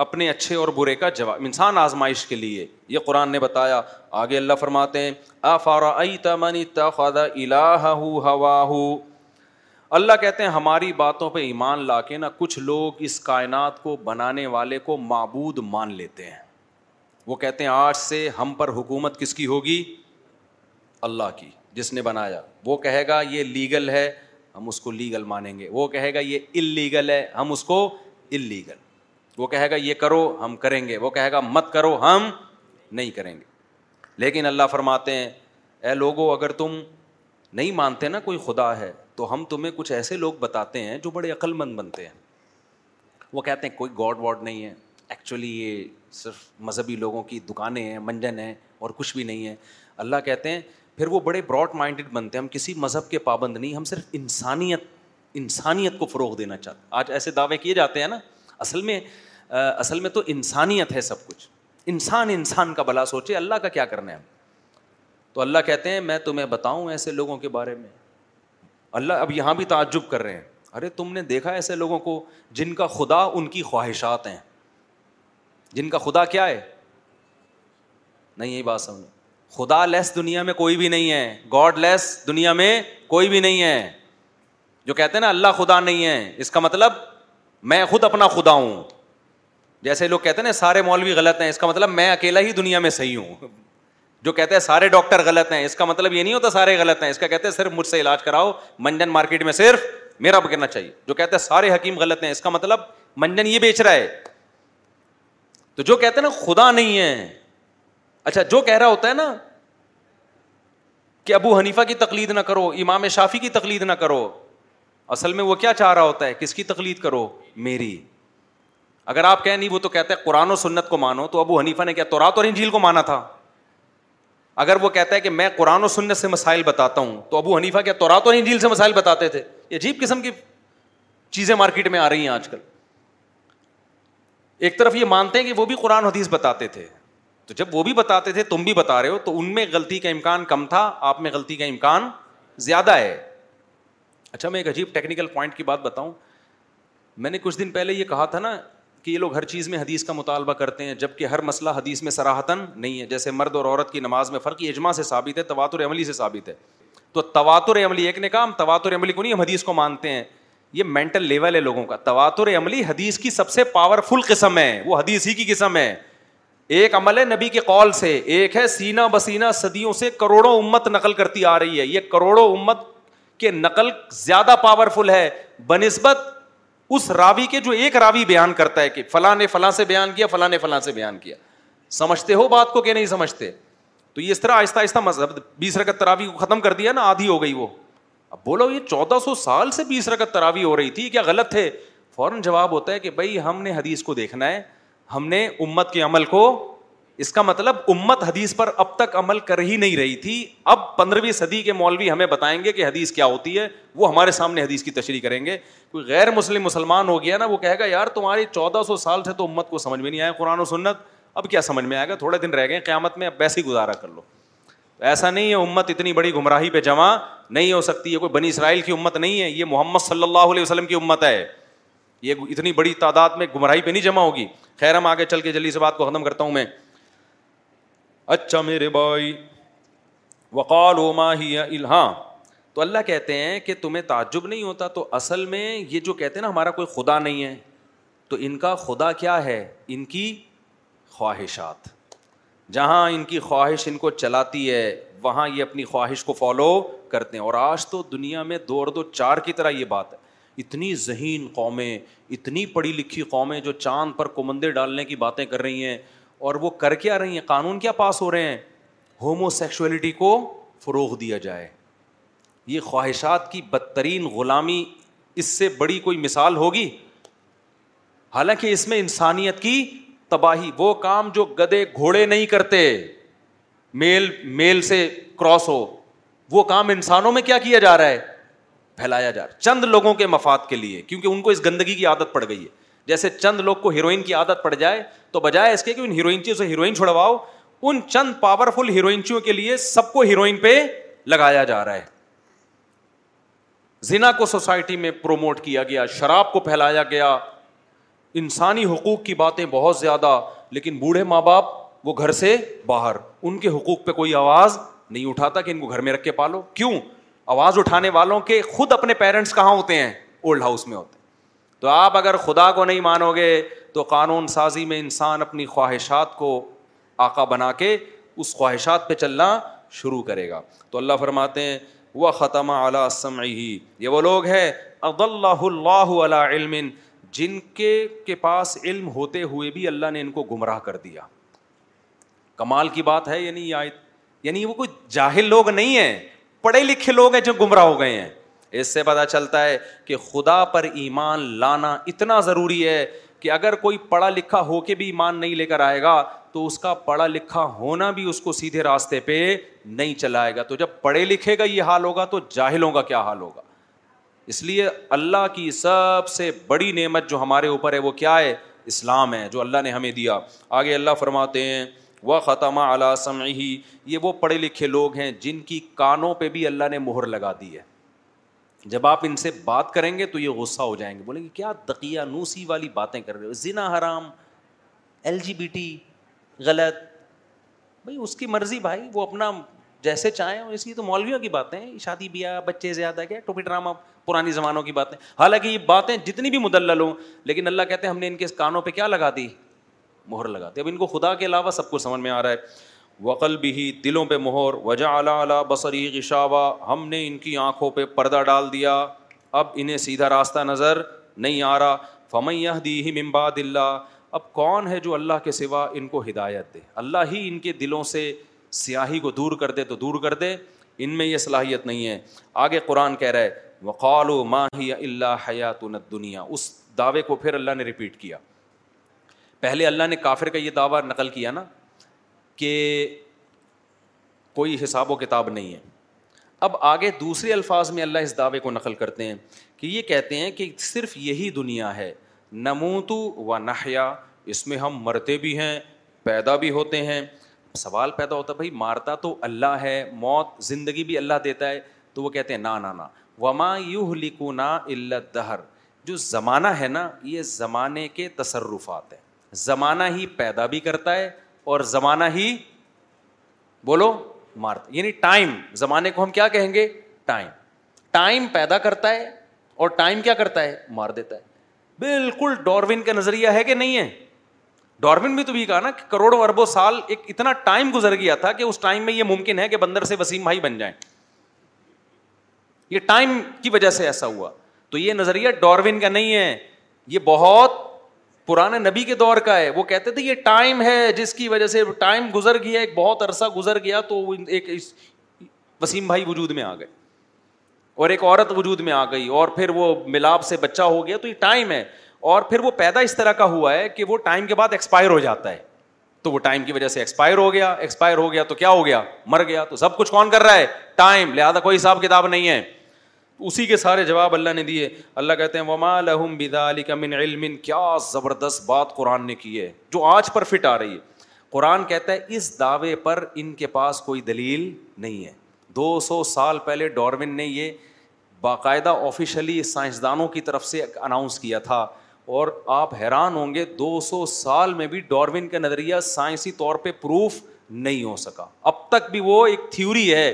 اپنے اچھے اور برے کا جواب انسان آزمائش کے لیے یہ قرآن نے بتایا آگے اللہ فرماتے ہیں ہوا اللہ کہتے ہیں ہماری باتوں پہ ایمان لا کے نا کچھ لوگ اس کائنات کو بنانے والے کو معبود مان لیتے ہیں وہ کہتے ہیں آج سے ہم پر حکومت کس کی ہوگی اللہ کی جس نے بنایا وہ کہے گا یہ لیگل ہے ہم اس کو لیگل مانیں گے وہ کہے گا یہ اللیگل ہے ہم اس کو اللیگل وہ کہے گا یہ کرو ہم کریں گے وہ کہے گا مت کرو ہم نہیں کریں گے لیکن اللہ فرماتے ہیں اے لوگو اگر تم نہیں مانتے نا کوئی خدا ہے تو ہم تمہیں کچھ ایسے لوگ بتاتے ہیں جو بڑے عقل مند بنتے ہیں وہ کہتے ہیں کوئی گاڈ واڈ نہیں ہے ایکچولی یہ صرف مذہبی لوگوں کی دکانیں ہیں منجن ہیں اور کچھ بھی نہیں ہے اللہ کہتے ہیں پھر وہ بڑے براڈ مائنڈڈ بنتے ہیں ہم کسی مذہب کے پابند نہیں ہم صرف انسانیت انسانیت کو فروغ دینا چاہتے ہیں آج ایسے دعوے کیے جاتے ہیں نا اصل میں اصل میں تو انسانیت ہے سب کچھ انسان انسان کا بھلا سوچے اللہ کا کیا کرنا ہے تو اللہ کہتے ہیں میں تمہیں بتاؤں ایسے لوگوں کے بارے میں اللہ اب یہاں بھی تعجب کر رہے ہیں ارے تم نے دیکھا ایسے لوگوں کو جن کا خدا ان کی خواہشات ہیں جن کا خدا کیا ہے نہیں یہی بات سمجھ خدا لیس دنیا میں کوئی بھی نہیں ہے گاڈ لیس دنیا میں کوئی بھی نہیں ہے جو کہتے ہیں نا اللہ خدا نہیں ہے اس کا مطلب میں خود اپنا خدا ہوں جیسے لوگ کہتے ہیں نا سارے مولوی غلط ہیں اس کا مطلب میں اکیلا ہی دنیا میں صحیح ہوں جو کہتے ہیں سارے ڈاکٹر غلط ہیں اس کا مطلب یہ نہیں ہوتا سارے غلط ہیں اس کا کہتے ہیں صرف مجھ سے علاج کراؤ منجن مارکیٹ میں صرف میرا بکرنا چاہیے جو کہتے ہیں سارے حکیم غلط ہیں اس کا مطلب منجن یہ بیچ رہا ہے تو جو کہتے ہیں نا خدا نہیں ہے اچھا جو کہہ رہا ہوتا ہے نا کہ ابو حنیفہ کی تقلید نہ کرو امام شافی کی تقلید نہ کرو اصل میں وہ کیا چاہ رہا ہوتا ہے کس کی تقلید کرو میری اگر آپ کہیں نہیں وہ تو کہتے ہیں قرآن و سنت کو مانو تو ابو حنیفہ نے کیا اور انجیل کو مانا تھا اگر وہ کہتا ہے کہ میں قرآن و سنت سے مسائل بتاتا ہوں تو ابو حنیفہ کیا تو رات انجیل سے مسائل بتاتے تھے عجیب قسم کی چیزیں مارکیٹ میں آ رہی ہیں آج کل ایک طرف یہ مانتے ہیں کہ وہ بھی قرآن حدیث بتاتے تھے تو جب وہ بھی بتاتے تھے تم بھی بتا رہے ہو تو ان میں غلطی کا امکان کم تھا آپ میں غلطی کا امکان زیادہ ہے اچھا میں ایک عجیب ٹیکنیکل پوائنٹ کی بات بتاؤں میں نے کچھ دن پہلے یہ کہا تھا نا کہ یہ لوگ ہر چیز میں حدیث کا مطالبہ کرتے ہیں جبکہ ہر مسئلہ حدیث میں سراہتاً نہیں ہے جیسے مرد اور عورت کی نماز میں فرق اجماع سے ثابت ثابت ہے ہے تواتر تواتر تواتر عملی عملی عملی سے تو ایک نے کہا ہم ہم کو کو نہیں حدیث مانتے ہیں یہ مینٹل لیول ہے لوگوں کا تواتر عملی حدیث کی سب سے پاورفل قسم ہے وہ حدیث ہی کی قسم ہے ایک عمل ہے نبی کے قول سے ایک ہے سینا بسینا صدیوں سے کروڑوں امت نقل کرتی آ رہی ہے یہ کروڑوں امت کے نقل زیادہ پاورفل ہے بنسبت اس راوی کے جو ایک راوی بیان کرتا ہے کہ کہ فلاں فلاں فلاں فلاں نے نے سے سے بیان بیان کیا کیا سمجھتے سمجھتے ہو بات کو نہیں تو یہ اس طرح آہستہ آہستہ مذہب بیس رکت تراوی کو ختم کر دیا نا آدھی ہو گئی وہ اب بولو یہ چودہ سو سال سے بیس رکت تراوی ہو رہی تھی کیا غلط ہے فوراً جواب ہوتا ہے کہ بھائی ہم نے حدیث کو دیکھنا ہے ہم نے امت کے عمل کو اس کا مطلب امت حدیث پر اب تک عمل کر ہی نہیں رہی تھی اب پندرہویں صدی کے مولوی ہمیں بتائیں گے کہ حدیث کیا ہوتی ہے وہ ہمارے سامنے حدیث کی تشریح کریں گے کوئی غیر مسلم مسلمان ہو گیا نا وہ کہے گا یار تمہاری چودہ سو سال سے تو امت کو سمجھ میں نہیں آیا قرآن و سنت اب کیا سمجھ میں آئے گا تھوڑے دن رہ گئے قیامت میں اب ویسے ہی گزارا کر لو ایسا نہیں ہے امت اتنی بڑی گمراہی پہ جمع نہیں ہو سکتی یہ کوئی بنی اسرائیل کی امت نہیں ہے یہ محمد صلی اللہ علیہ وسلم کی امت ہے یہ اتنی بڑی تعداد میں گمراہی پہ نہیں جمع ہوگی خیر ہم آگے چل کے جلدی سے بات کو ختم کرتا ہوں میں اچھا میرے بھائی وقال ما ہی الحا تو اللہ کہتے ہیں کہ تمہیں تعجب نہیں ہوتا تو اصل میں یہ جو کہتے ہیں نا ہمارا کوئی خدا نہیں ہے تو ان کا خدا کیا ہے ان کی خواہشات جہاں ان کی خواہش ان کو چلاتی ہے وہاں یہ اپنی خواہش کو فالو کرتے ہیں اور آج تو دنیا میں دو اور دو چار کی طرح یہ بات ہے اتنی ذہین قومیں اتنی پڑھی لکھی قومیں جو چاند پر کمندے ڈالنے کی باتیں کر رہی ہیں اور وہ کر کے آ رہی ہیں قانون کیا پاس ہو رہے ہیں ہومو سیکشولیٹی کو فروغ دیا جائے یہ خواہشات کی بدترین غلامی اس سے بڑی کوئی مثال ہوگی حالانکہ اس میں انسانیت کی تباہی وہ کام جو گدے گھوڑے نہیں کرتے میل میل سے کراس ہو وہ کام انسانوں میں کیا کیا جا رہا ہے پھیلایا جا رہا چند لوگوں کے مفاد کے لیے کیونکہ ان کو اس گندگی کی عادت پڑ گئی ہے جیسے چند لوگ کو ہیروئن کی عادت پڑ جائے تو بجائے اس کے کہ ان ہیروئنچیوں سے ہیروئن چھڑواؤ ان چند پاورفل ہیروئنچیوں کے لیے سب کو ہیروئن پہ لگایا جا رہا ہے زنا کو سوسائٹی میں پروموٹ کیا گیا شراب کو پھیلایا گیا انسانی حقوق کی باتیں بہت زیادہ لیکن بوڑھے ماں باپ وہ گھر سے باہر ان کے حقوق پہ کوئی آواز نہیں اٹھاتا کہ ان کو گھر میں رکھ کے پالو کیوں آواز اٹھانے والوں کے خود اپنے پیرنٹس کہاں ہوتے ہیں اولڈ ہاؤس میں ہوتے ہیں تو آپ اگر خدا کو نہیں مانو گے تو قانون سازی میں انسان اپنی خواہشات کو آقا بنا کے اس خواہشات پہ چلنا شروع کرے گا تو اللہ فرماتے ہیں وہ ختم ہی یہ وہ لوگ ہیں عد اللہ اللہ علیہ علم جن کے کے پاس علم ہوتے ہوئے بھی اللہ نے ان کو گمراہ کر دیا کمال کی بات ہے یعنی یعنی وہ کوئی جاہل لوگ نہیں ہیں پڑھے لکھے لوگ ہیں جو گمراہ ہو گئے ہیں اس سے پتا چلتا ہے کہ خدا پر ایمان لانا اتنا ضروری ہے کہ اگر کوئی پڑھا لکھا ہو کے بھی ایمان نہیں لے کر آئے گا تو اس کا پڑھا لکھا ہونا بھی اس کو سیدھے راستے پہ نہیں چلائے گا تو جب پڑھے لکھے گا یہ حال ہوگا تو جاہلوں کا کیا حال ہوگا اس لیے اللہ کی سب سے بڑی نعمت جو ہمارے اوپر ہے وہ کیا ہے اسلام ہے جو اللہ نے ہمیں دیا آگے اللہ فرماتے ہیں وہ ختمہ علیہ سمعی یہ وہ پڑھے لکھے لوگ ہیں جن کی کانوں پہ بھی اللہ نے مہر لگا دی ہے جب آپ ان سے بات کریں گے تو یہ غصہ ہو جائیں گے بولیں گے کیا دقی نوسی والی باتیں کر رہے ہو زنا حرام ایل جی بی ٹی غلط بھائی اس کی مرضی بھائی وہ اپنا جیسے چاہیں اس لیے تو مولویوں کی باتیں شادی بیاہ بچے زیادہ کیا ٹوپی ڈرامہ پرانی زمانوں کی باتیں حالانکہ یہ باتیں جتنی بھی مدلل ہوں لیکن اللہ کہتے ہیں ہم نے ان کے کانوں پہ کیا لگا دی مہر لگا دی اب ان کو خدا کے علاوہ سب کو سمجھ میں آ رہا ہے وقل بھی دلوں پہ مہور وجا اعلیٰ اعلیٰ بصری غشاوا ہم نے ان کی آنکھوں پہ پردہ ڈال دیا اب انہیں سیدھا راستہ نظر نہیں آ رہا فمیہ دی ہی ممبا اللہ اب کون ہے جو اللہ کے سوا ان کو ہدایت دے اللہ ہی ان کے دلوں سے سیاہی کو دور کر دے تو دور کر دے ان میں یہ صلاحیت نہیں ہے آگے قرآن کہہ رہا ہے وقال و ماہ اللہ حیات نت دنیا اس دعوے کو پھر اللہ نے رپیٹ کیا پہلے اللہ نے کافر کا یہ دعویٰ نقل کیا نا کہ کوئی حساب و کتاب نہیں ہے اب آگے دوسرے الفاظ میں اللہ اس دعوے کو نقل کرتے ہیں کہ یہ کہتے ہیں کہ صرف یہی دنیا ہے نموتو و نحیا اس میں ہم مرتے بھی ہیں پیدا بھی ہوتے ہیں سوال پیدا ہوتا ہے بھائی مارتا تو اللہ ہے موت زندگی بھی اللہ دیتا ہے تو وہ کہتے ہیں نا نا وما یو لکو نا اللہ دہر جو زمانہ ہے نا یہ زمانے کے تصرفات ہیں زمانہ ہی پیدا بھی کرتا ہے اور زمانہ ہی بولو مارتا یعنی ٹائم زمانے کو ہم کیا کہیں گے ٹائم ٹائم پیدا کرتا ہے اور ٹائم کیا کرتا ہے مار دیتا ہے بالکل ڈاروین کا نظریہ ہے کہ نہیں ہے ڈاروین بھی تو یہ کہا نا کہ کروڑوں اربوں سال ایک اتنا ٹائم گزر گیا تھا کہ اس ٹائم میں یہ ممکن ہے کہ بندر سے وسیم بھائی بن جائیں یہ ٹائم کی وجہ سے ایسا ہوا تو یہ نظریہ ڈاروین کا نہیں ہے یہ بہت پرانے نبی کے دور کا ہے وہ کہتے تھے یہ ٹائم ہے جس کی وجہ سے ٹائم گزر گیا ایک بہت عرصہ گزر گیا تو ایک اس وسیم بھائی وجود میں آ گئے اور ایک عورت وجود میں آ گئی اور پھر وہ ملاپ سے بچہ ہو گیا تو یہ ٹائم ہے اور پھر وہ پیدا اس طرح کا ہوا ہے کہ وہ ٹائم کے بعد ایکسپائر ہو جاتا ہے تو وہ ٹائم کی وجہ سے ایکسپائر ہو گیا ایکسپائر ہو گیا تو کیا ہو گیا مر گیا تو سب کچھ کون کر رہا ہے ٹائم لہٰذا کوئی حساب کتاب نہیں ہے اسی کے سارے جواب اللہ نے دیے اللہ کہتے ہیں وما لہم من علم کیا زبردست بات قرآن نے کی ہے جو آج پر فٹ آ رہی ہے قرآن کہتا ہے اس دعوے پر ان کے پاس کوئی دلیل نہیں ہے دو سو سال پہلے ڈارون نے یہ باقاعدہ آفیشلی سائنسدانوں کی طرف سے اناؤنس کیا تھا اور آپ حیران ہوں گے دو سو سال میں بھی ڈارون کا نظریہ سائنسی طور پہ پروف نہیں ہو سکا اب تک بھی وہ ایک تھیوری ہے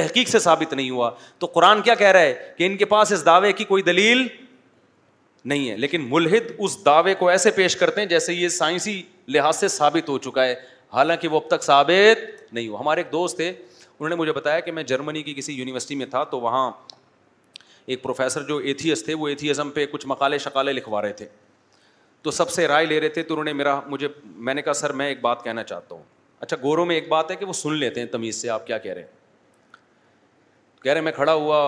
تحقیق سے ثابت نہیں ہوا تو قرآن کیا کہہ رہا ہے کہ ان کے پاس اس دعوے کی کوئی دلیل نہیں ہے لیکن ملحد اس دعوے کو ایسے پیش کرتے ہیں جیسے یہ سائنسی لحاظ سے ثابت ہو چکا ہے حالانکہ وہ اب تک ثابت نہیں ہوا ہمارے ایک دوست تھے انہوں نے مجھے بتایا کہ میں جرمنی کی کسی یونیورسٹی میں تھا تو وہاں ایک پروفیسر جو ایتھیس تھے وہ ایتھیزم پہ کچھ مقالے لکھوا رہے تھے تو سب سے رائے لے رہے تھے تو انہوں نے نے میرا مجھے میں کہا سر میں ایک بات کہنا چاہتا ہوں اچھا گوروں میں ایک بات ہے کہ وہ سن لیتے ہیں تمیز سے آپ کیا کہہ رہے ہیں کہہ رہے میں کھڑا ہوا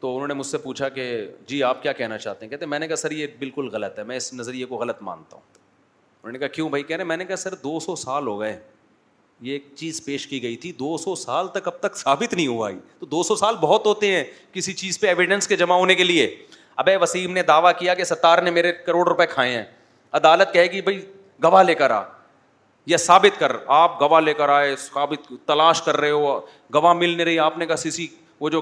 تو انہوں نے مجھ سے پوچھا کہ جی آپ کیا کہنا چاہتے ہیں کہتے میں نے کہا سر یہ بالکل غلط ہے میں اس نظریے کو غلط مانتا ہوں انہوں نے کہا کیوں بھائی کہہ رہے میں نے کہا سر دو سو سال ہو گئے یہ ایک چیز پیش کی گئی تھی دو سو سال تک اب تک ثابت نہیں ہوا ہی. تو دو سو سال بہت ہوتے ہیں کسی چیز پہ ایویڈنس کے جمع ہونے کے لیے ابے وسیم نے دعویٰ کیا کہ ستار نے میرے کروڑ روپئے کھائے ہیں عدالت کہے گی بھائی گواہ لے کر آ یا ثابت کر آپ گواہ لے کر آئے ثابت تلاش کر رہے ہو گواہ مل نہیں رہی آپ نے کہا سی سی وہ جو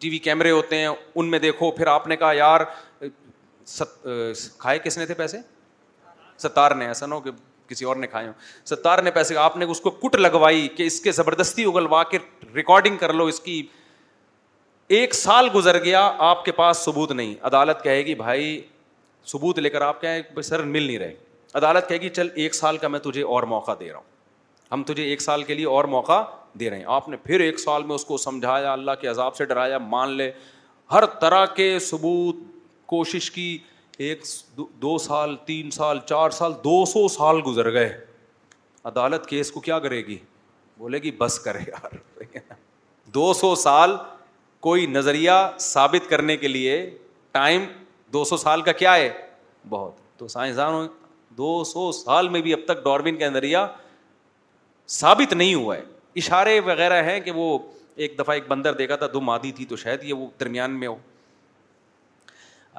ٹی وی کیمرے ہوتے ہیں ان میں دیکھو پھر آپ نے کہا یار کھائے کس نے تھے پیسے ستار نے ایسا نہ ہو کہ کسی اور نے کھائے ہوں ستار نے پیسے آپ نے اس کو کٹ لگوائی کہ اس کے زبردستی اگلوا کے ریکارڈنگ کر لو اس کی ایک سال گزر گیا آپ کے پاس ثبوت نہیں عدالت کہے گی بھائی ثبوت لے کر آپ کہیں سر مل نہیں رہے عدالت کہے گی چل ایک سال کا میں تجھے اور موقع دے رہا ہوں ہم تجھے ایک سال کے لیے اور موقع دے رہے ہیں آپ نے پھر ایک سال میں اس کو سمجھایا اللہ کے عذاب سے ڈرایا مان لے ہر طرح کے ثبوت کوشش کی ایک دو سال تین سال چار سال دو سو سال گزر گئے عدالت کیس کو کیا کرے گی بولے گی بس کرے یار *laughs* دو سو سال کوئی نظریہ ثابت کرنے کے لیے ٹائم دو سو سال کا کیا ہے بہت تو سائنسدانوں دو سو سال میں بھی اب تک ڈاروین کا نظریہ ثابت نہیں ہوا ہے اشارے وغیرہ ہیں کہ وہ ایک دفعہ ایک بندر دیکھا تھا دم آدھی تھی تو شاید یہ وہ درمیان میں ہو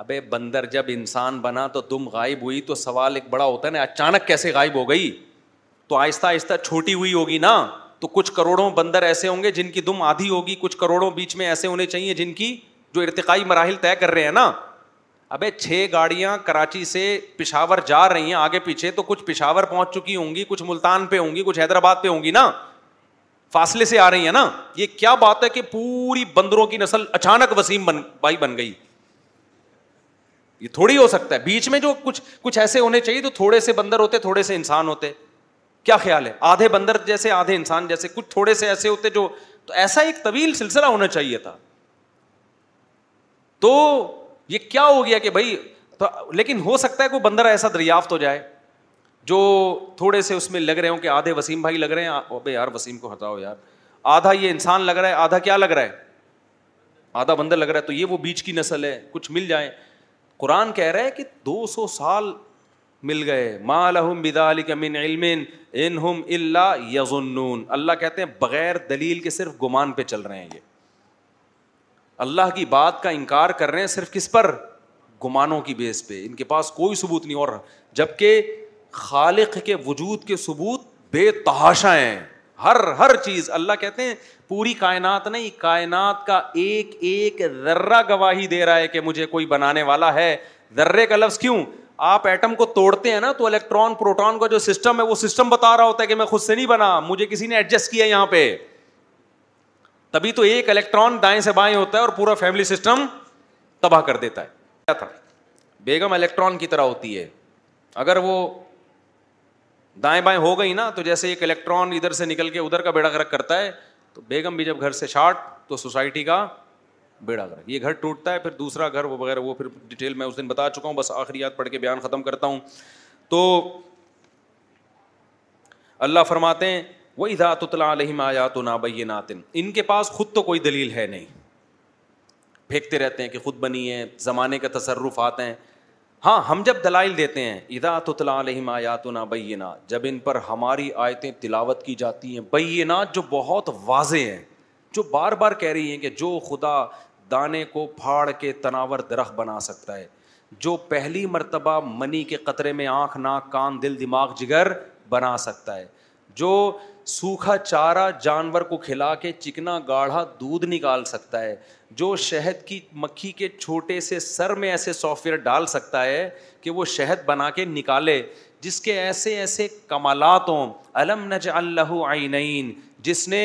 ابے بندر جب انسان بنا تو دم غائب ہوئی تو سوال ایک بڑا ہوتا ہے نا اچانک کیسے غائب ہو گئی تو آہستہ آہستہ چھوٹی ہوئی ہوگی نا تو کچھ کروڑوں بندر ایسے ہوں گے جن کی دم آدھی ہوگی کچھ کروڑوں بیچ میں ایسے ہونے چاہیے جن کی جو ارتقائی مراحل طے کر رہے ہیں نا چھ گاڑیاں کراچی سے پشاور جا رہی ہیں آگے پیچھے تو کچھ پشاور پہنچ چکی ہوں گی کچھ ملتان پہ ہوں گی کچھ حیدرآباد پہ ہوں گی نا فاصلے سے آ رہی ہیں نا یہ کیا بات ہے کہ پوری بندروں کی نسل اچانک وسیم بن بھائی بن گئی یہ تھوڑی ہو سکتا ہے بیچ میں جو کچھ کچھ ایسے ہونے چاہیے تو تھوڑے سے بندر ہوتے تھوڑے سے انسان ہوتے کیا خیال ہے آدھے بندر جیسے آدھے انسان جیسے کچھ تھوڑے سے ایسے ہوتے جو تو ایسا ایک طویل سلسلہ ہونا چاہیے تھا تو یہ کیا ہو گیا کہ بھائی تو لیکن ہو سکتا ہے کوئی بندر ایسا دریافت ہو جائے جو تھوڑے سے اس میں لگ رہے ہوں کہ آدھے وسیم بھائی لگ رہے ہیں یار وسیم کو ہٹاؤ یار آدھا یہ انسان لگ رہا ہے آدھا کیا لگ رہا ہے آدھا بندر لگ رہا ہے تو یہ وہ بیچ کی نسل ہے کچھ مل جائیں قرآن کہہ رہا ہے کہ دو سو سال مل گئے ماں بدا علم اللہ یزنون اللہ کہتے ہیں بغیر دلیل کے صرف گمان پہ چل رہے ہیں یہ اللہ کی بات کا انکار کر رہے ہیں صرف کس پر گمانوں کی بیس پہ ان کے پاس کوئی ثبوت نہیں اور جب کہ خالق کے وجود کے ثبوت بے تحاشا ہیں ہر ہر چیز اللہ کہتے ہیں پوری کائنات نہیں کائنات کا ایک ایک ذرہ گواہی دے رہا ہے کہ مجھے کوئی بنانے والا ہے ذرے کا لفظ کیوں آپ ایٹم کو توڑتے ہیں نا تو الیکٹران پروٹون کا جو سسٹم ہے وہ سسٹم بتا رہا ہوتا ہے کہ میں خود سے نہیں بنا مجھے کسی نے ایڈجسٹ کیا یہاں پہ تبھی تو ایک الیکٹران دائیں سے بائیں ہوتا ہے اور پورا فیملی سسٹم تباہ کر دیتا ہے کیا تھا بیگم الیکٹران کی طرح ہوتی ہے اگر وہ دائیں بائیں ہو گئی نا تو جیسے ایک الیکٹران ادھر سے نکل کے ادھر کا بیڑا گرک کرتا ہے تو بیگم بھی جب گھر سے شارٹ تو سوسائٹی کا بیڑا گرک یہ گھر ٹوٹتا ہے پھر دوسرا گھر وہ وہ پھر ڈیٹیل میں اس دن بتا چکا ہوں بس آخری یاد پڑھ کے بیان ختم کرتا ہوں تو اللہ فرماتے ہیں وہ ادا علیہم علیہ تو نا بینات ان کے پاس خود تو کوئی دلیل ہے نہیں پھینکتے رہتے ہیں کہ خود بنی ہے زمانے کا تصرف آتے ہیں ہاں ہم جب دلائل دیتے ہیں ادا تطلا علیہ تو نا بین جب ان پر ہماری آیتیں تلاوت کی جاتی ہیں بیہ نات جو بہت واضح ہیں جو بار بار کہہ رہی ہیں کہ جو خدا دانے کو پھاڑ کے تناور درخت بنا سکتا ہے جو پہلی مرتبہ منی کے قطرے میں آنکھ ناک کان دل دماغ جگر بنا سکتا ہے جو سوکھا چارہ جانور کو کھلا کے چکنا گاڑھا دودھ نکال سکتا ہے جو شہد کی مکھی کے چھوٹے سے سر میں ایسے سافٹ ویئر ڈال سکتا ہے کہ وہ شہد بنا کے نکالے جس کے ایسے ایسے کمالات ہوں علم نج اللہ عینین جس نے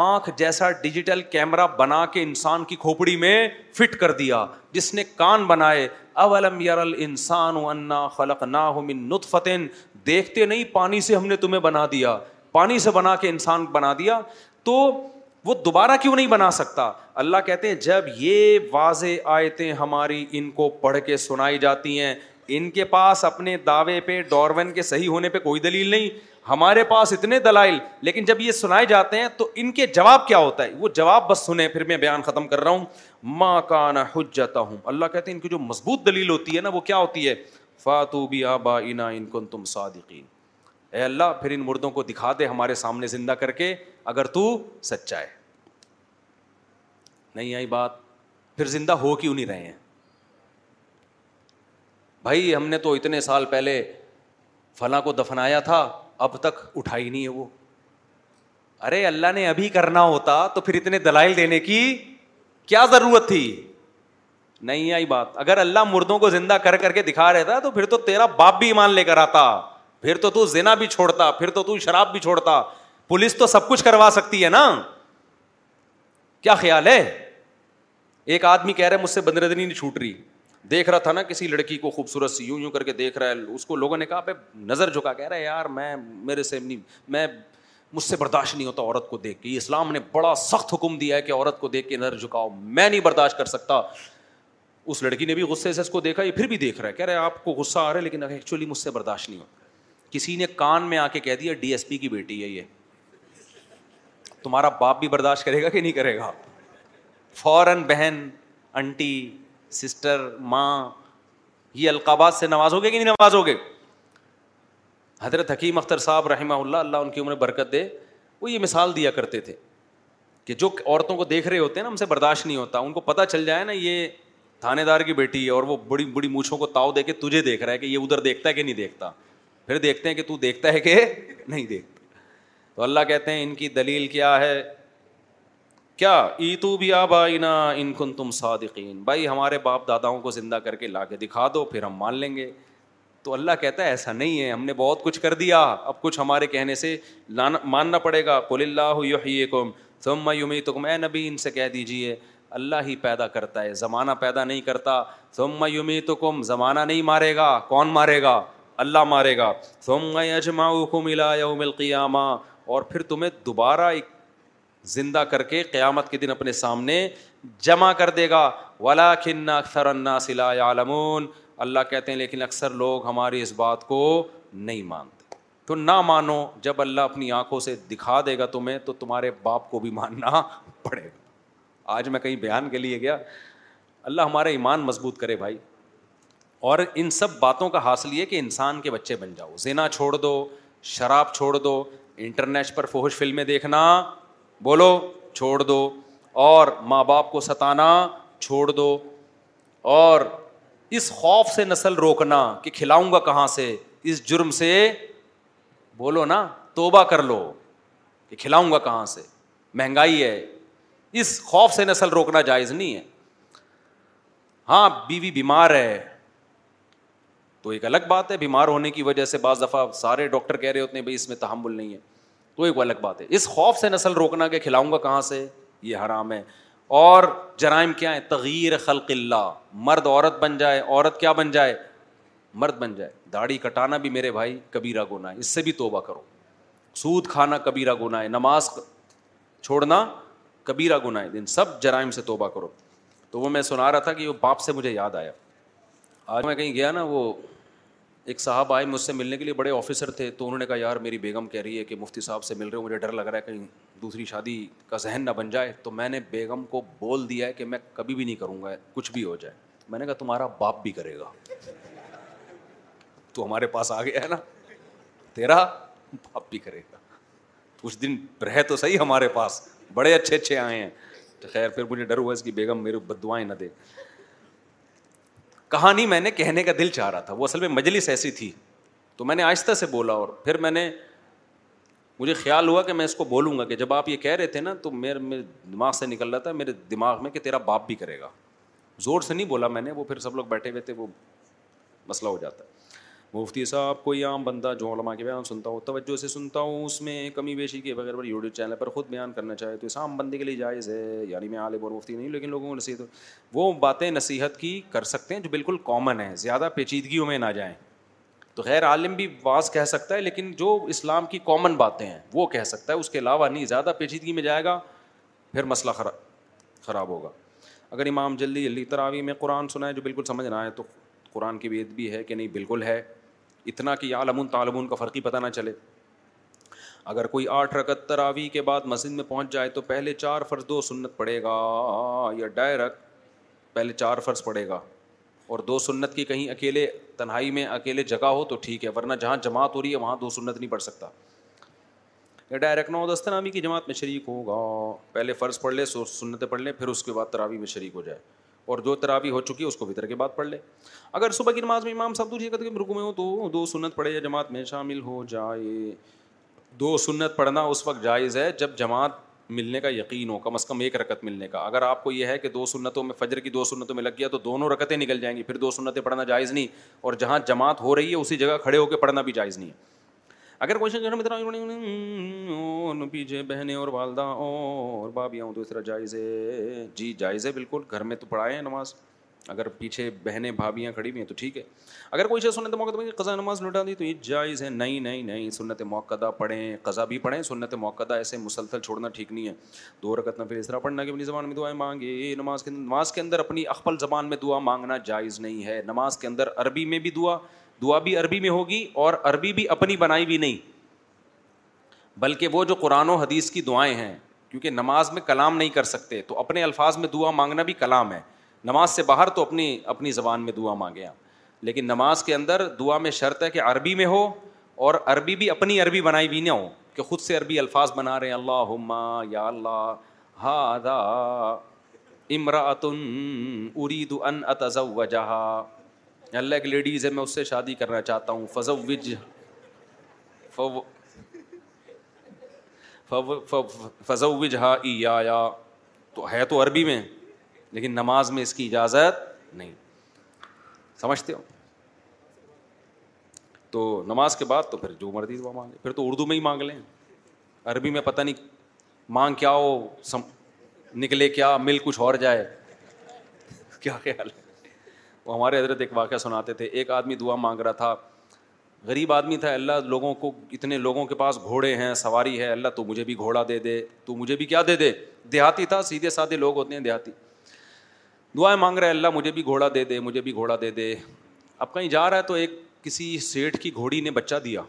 آنکھ جیسا ڈیجیٹل کیمرہ بنا کے انسان کی کھوپڑی میں فٹ کر دیا جس نے کان بنائے اولم علم یرل انسان و انا خلق نہ من نتفت دیکھتے نہیں پانی سے ہم نے تمہیں بنا دیا پانی سے بنا کے انسان بنا دیا تو وہ دوبارہ کیوں نہیں بنا سکتا اللہ کہتے ہیں جب یہ واضح آیتیں ہماری ان کو پڑھ کے سنائی جاتی ہیں ان کے پاس اپنے دعوے پہ ڈورون کے صحیح ہونے پہ کوئی دلیل نہیں ہمارے پاس اتنے دلائل لیکن جب یہ سنائے جاتے ہیں تو ان کے جواب کیا ہوتا ہے وہ جواب بس سنیں پھر میں بیان ختم کر رہا ہوں ماں کا ہو جاتا ہوں اللہ کہتے ہیں ان کی جو مضبوط دلیل ہوتی ہے نا وہ کیا ہوتی ہے فاتو آبا انا ان کن تم صادقین اے اللہ پھر ان مردوں کو دکھا دے ہمارے سامنے زندہ کر کے اگر تو سچا ہے نہیں آئی بات پھر زندہ ہو کیوں نہیں رہے ہیں بھائی ہم نے تو اتنے سال پہلے فلاں کو دفنایا تھا اب تک اٹھائی نہیں ہے وہ ارے اللہ نے ابھی کرنا ہوتا تو پھر اتنے دلائل دینے کی کیا ضرورت تھی نہیں آئی بات اگر اللہ مردوں کو زندہ کر کر کے دکھا رہتا تو پھر تو تیرا باپ بھی ایمان لے کر آتا پھر تو تو زنا بھی چھوڑتا پھر تو تو شراب بھی چھوڑتا پولیس تو سب کچھ کروا سکتی ہے نا کیا خیال ہے ایک آدمی کہہ رہا ہے مجھ سے بندردنی نہیں چھوٹ رہی دیکھ رہا تھا نا کسی لڑکی کو خوبصورت سی یوں یوں کر کے دیکھ رہا ہے اس کو لوگوں نے کہا پہ نظر جھکا کہہ رہا ہے یار میں میرے سے نہیں میں مجھ سے برداشت نہیں ہوتا عورت کو دیکھ کے اسلام نے بڑا سخت حکم دیا ہے کہ عورت کو دیکھ کے نظر جھکاؤ میں نہیں برداشت کر سکتا اس لڑکی نے بھی غصے سے اس کو دیکھا یہ پھر بھی دیکھ رہا ہے کہہ رہے آپ کو غصہ آ رہا ہے لیکن ایکچولی مجھ سے برداشت نہیں ہوتا کسی نے کان میں آ کے کہہ دیا ڈی ایس پی کی بیٹی ہے یہ تمہارا باپ بھی برداشت کرے گا کہ نہیں کرے گا فوراً بہن انٹی سسٹر ماں یہ القابات سے گے کہ نہیں گے حضرت حکیم اختر صاحب رحمہ اللہ اللہ ان کی عمر برکت دے وہ یہ مثال دیا کرتے تھے کہ جو عورتوں کو دیکھ رہے ہوتے ہیں نا ان سے برداشت نہیں ہوتا ان کو پتہ چل جائے نا یہ تھانے دار کی بیٹی ہے اور وہ بڑی بڑی مونچھوں کو تاؤ دے کے تجھے دیکھ رہا ہے کہ یہ ادھر دیکھتا ہے کہ نہیں دیکھتا پھر دیکھتے ہیں کہ تو دیکھتا ہے کہ نہیں دیکھتا تو اللہ کہتے ہیں ان کی دلیل کیا ہے کیا ای تو آ بھائی کن تم صادقین بھائی ہمارے باپ داداؤں کو زندہ کر کے لا کے دکھا دو پھر ہم مان لیں گے تو اللہ کہتا ہے ایسا نہیں ہے ہم نے بہت کچھ کر دیا اب کچھ ہمارے کہنے سے ماننا پڑے گا کل اللہ کم تم یومی تو اے نبی ان سے کہہ دیجیے اللہ ہی پیدا کرتا ہے زمانہ پیدا نہیں کرتا سما یومی تو کم زمانہ نہیں مارے گا کون مارے گا اللہ مارے گا اور پھر تمہیں دوبارہ ایک زندہ کر کے قیامت کے دن اپنے سامنے جمع کر دے گا ولا کن اکثر اللہ کہتے ہیں لیکن اکثر لوگ ہماری اس بات کو نہیں مانتے تو نہ مانو جب اللہ اپنی آنکھوں سے دکھا دے گا تمہیں تو تمہارے باپ کو بھی ماننا پڑے گا آج میں کہیں بیان کے لیے گیا اللہ ہمارے ایمان مضبوط کرے بھائی اور ان سب باتوں کا حاصل یہ کہ انسان کے بچے بن جاؤ زینا چھوڑ دو شراب چھوڑ دو انٹرنیٹ پر فوہش فلمیں دیکھنا بولو چھوڑ دو اور ماں باپ کو ستانا چھوڑ دو اور اس خوف سے نسل روکنا کہ کھلاؤں گا کہاں سے اس جرم سے بولو نا توبہ کر لو کہ کھلاؤں گا کہاں سے مہنگائی ہے اس خوف سے نسل روکنا جائز نہیں ہے ہاں بیوی بیمار ہے تو ایک الگ بات ہے بیمار ہونے کی وجہ سے بعض دفعہ سارے ڈاکٹر کہہ رہے ہوتے ہیں بھائی اس میں تحمل نہیں ہے تو ایک الگ بات ہے اس خوف سے نسل روکنا کہ کھلاؤں گا کہاں سے یہ حرام ہے اور جرائم کیا ہیں تغیر خلق اللہ مرد عورت بن جائے عورت کیا بن جائے مرد بن جائے داڑھی کٹانا بھی میرے بھائی کبیرا گناہ ہے اس سے بھی توبہ کرو سود کھانا کبیرا گناہ ہے نماز چھوڑنا کبیرا گناہ ہے ان سب جرائم سے توبہ کرو تو وہ میں سنا رہا تھا کہ وہ باپ سے مجھے یاد آیا آج میں کہیں گیا نا وہ ایک صاحب آئے مجھ سے ملنے کے لیے بڑے آفیسر تھے تو انہوں نے کہا یار میری بیگم کہہ رہی ہے کہ مفتی صاحب سے مل رہے ہو مجھے ڈر لگ رہا ہے کہیں دوسری شادی کا ذہن نہ بن جائے تو میں نے بیگم کو بول دیا ہے کہ میں کبھی بھی نہیں کروں گا کچھ بھی ہو جائے میں نے کہا تمہارا باپ بھی کرے گا تو ہمارے پاس آ گیا ہے نا تیرا باپ بھی کرے گا کچھ دن رہے تو صحیح ہمارے پاس بڑے اچھے اچھے آئے ہیں تو خیر پھر مجھے ڈر ہوا اس کی بیگم میرے بد دعائیں نہ دے کہانی میں نے کہنے کا دل چاہ رہا تھا وہ اصل میں مجلس ایسی تھی تو میں نے آہستہ سے بولا اور پھر میں نے مجھے خیال ہوا کہ میں اس کو بولوں گا کہ جب آپ یہ کہہ رہے تھے نا تو میرے میرے دماغ سے نکل رہا تھا میرے دماغ میں کہ تیرا باپ بھی کرے گا زور سے نہیں بولا میں نے وہ پھر سب لوگ بیٹھے ہوئے تھے وہ مسئلہ ہو جاتا ہے مفتی صاحب کوئی عام بندہ جو علماء کے بیان سنتا ہوں توجہ سے سنتا ہوں اس میں کمی بیشی کے بغیر پر یوٹیوب چینل پر خود بیان کرنا چاہے تو اس عام بندے کے لیے جائز ہے یعنی میں عالم اور مفتی نہیں لیکن لوگوں کو نصیحت وہ باتیں نصیحت کی کر سکتے ہیں جو بالکل کامن ہیں زیادہ پیچیدگیوں میں نہ جائیں تو غیر عالم بھی بعض کہہ سکتا ہے لیکن جو اسلام کی کامن باتیں ہیں وہ کہہ سکتا ہے اس کے علاوہ نہیں زیادہ پیچیدگی میں جائے گا پھر مسئلہ خراب خراب ہوگا اگر امام جلدی جلدی تراوی میں قرآن سنا ہے جو بالکل سمجھ نہ آئے تو قرآن کی بھی ہے کہ نہیں بالکل ہے اتنا کہ عالمون تالمون کا فرقی پتہ نہ چلے اگر کوئی آٹھ رکت تراوی کے بعد مسجد میں پہنچ جائے تو پہلے چار فرض دو سنت پڑے گا یا ڈائریکٹ پہلے چار فرض پڑے گا اور دو سنت کی کہیں اکیلے تنہائی میں اکیلے جگہ ہو تو ٹھیک ہے ورنہ جہاں جماعت ہو رہی ہے وہاں دو سنت نہیں پڑھ سکتا یا ڈائریکٹ نو دستنامی نامی کی جماعت میں شریک ہوگا پہلے فرض پڑھ لے سو پڑھ لیں پھر اس کے بعد تراوی میں شریک ہو جائے اور جو تراوی ہو چکی ہے اس کو فطر کے بعد پڑھ لے اگر صبح کی نماز میں امام صاحب دوسری حکمت رکو میں ہو تو دو سنت پڑھے یا جماعت میں شامل ہو جائے دو سنت پڑھنا اس وقت جائز ہے جب جماعت ملنے کا یقین ہو کم از کم ایک رکت ملنے کا اگر آپ کو یہ ہے کہ دو سنتوں میں فجر کی دو سنتوں میں لگ گیا تو دونوں رکتیں نکل جائیں گی پھر دو سنتیں پڑھنا جائز نہیں اور جہاں جماعت ہو رہی ہے اسی جگہ کھڑے ہو کے پڑھنا بھی جائز نہیں ہے اگر کوشچن پیچھے بہنیں اور والدہ اور بابیاں ہوں تو طرح جائز ہے جی جائز ہے بالکل گھر میں تو پڑھائے ہیں نماز اگر پیچھے بہنیں بھابیاں کھڑی بھی ہیں تو ٹھیک ہے اگر کوئی چیز سنت موقع قضا نماز لٹا دی تو یہ جائز ہے نہیں نہیں نہیں سنت موقع پڑھیں قضا بھی پڑھیں سنت موقع ایسے مسلسل چھوڑنا ٹھیک نہیں ہے دو رکت نہ پھر طرح پڑھنا کہ اپنی زبان میں دعائیں مانگے نماز کے نماز کے اندر اپنی اخبل زبان میں دعا مانگنا جائز نہیں ہے نماز کے اندر عربی میں بھی دعا دعا بھی عربی میں ہوگی اور عربی بھی اپنی بنائی بھی نہیں بلکہ وہ جو قرآن و حدیث کی دعائیں ہیں کیونکہ نماز میں کلام نہیں کر سکتے تو اپنے الفاظ میں دعا مانگنا بھی کلام ہے نماز سے باہر تو اپنی اپنی زبان میں دعا مانگے لیکن نماز کے اندر دعا میں شرط ہے کہ عربی میں ہو اور عربی بھی اپنی عربی بنائی بھی نہ ہو کہ خود سے عربی الفاظ بنا رہے ہیں اللہ یا اللہ ہمرا جہا اللہ ایک لیڈیز ہے میں اس سے شادی کرنا چاہتا ہوں فضوج فضوج ہا یا تو ہے تو عربی میں لیکن نماز میں اس کی اجازت نہیں سمجھتے ہو تو نماز کے بعد تو پھر جو مرضی مانگے پھر تو اردو میں ہی مانگ لیں عربی میں پتہ نہیں مانگ کیا ہو سم... نکلے کیا مل کچھ اور جائے *laughs* کیا خیال ہے وہ ہمارے حضرت ایک واقعہ سناتے تھے ایک آدمی دعا مانگ رہا تھا غریب آدمی تھا اللہ لوگوں کو اتنے لوگوں کے پاس گھوڑے ہیں سواری ہے اللہ تو مجھے بھی گھوڑا دے دے تو مجھے بھی کیا دے دے دیہاتی تھا سیدھے سادھے لوگ ہوتے ہیں دیہاتی دعائیں مانگ رہے اللہ مجھے بھی گھوڑا دے دے مجھے بھی گھوڑا دے دے اب کہیں جا رہا ہے تو ایک کسی سیٹھ کی گھوڑی نے بچہ دیا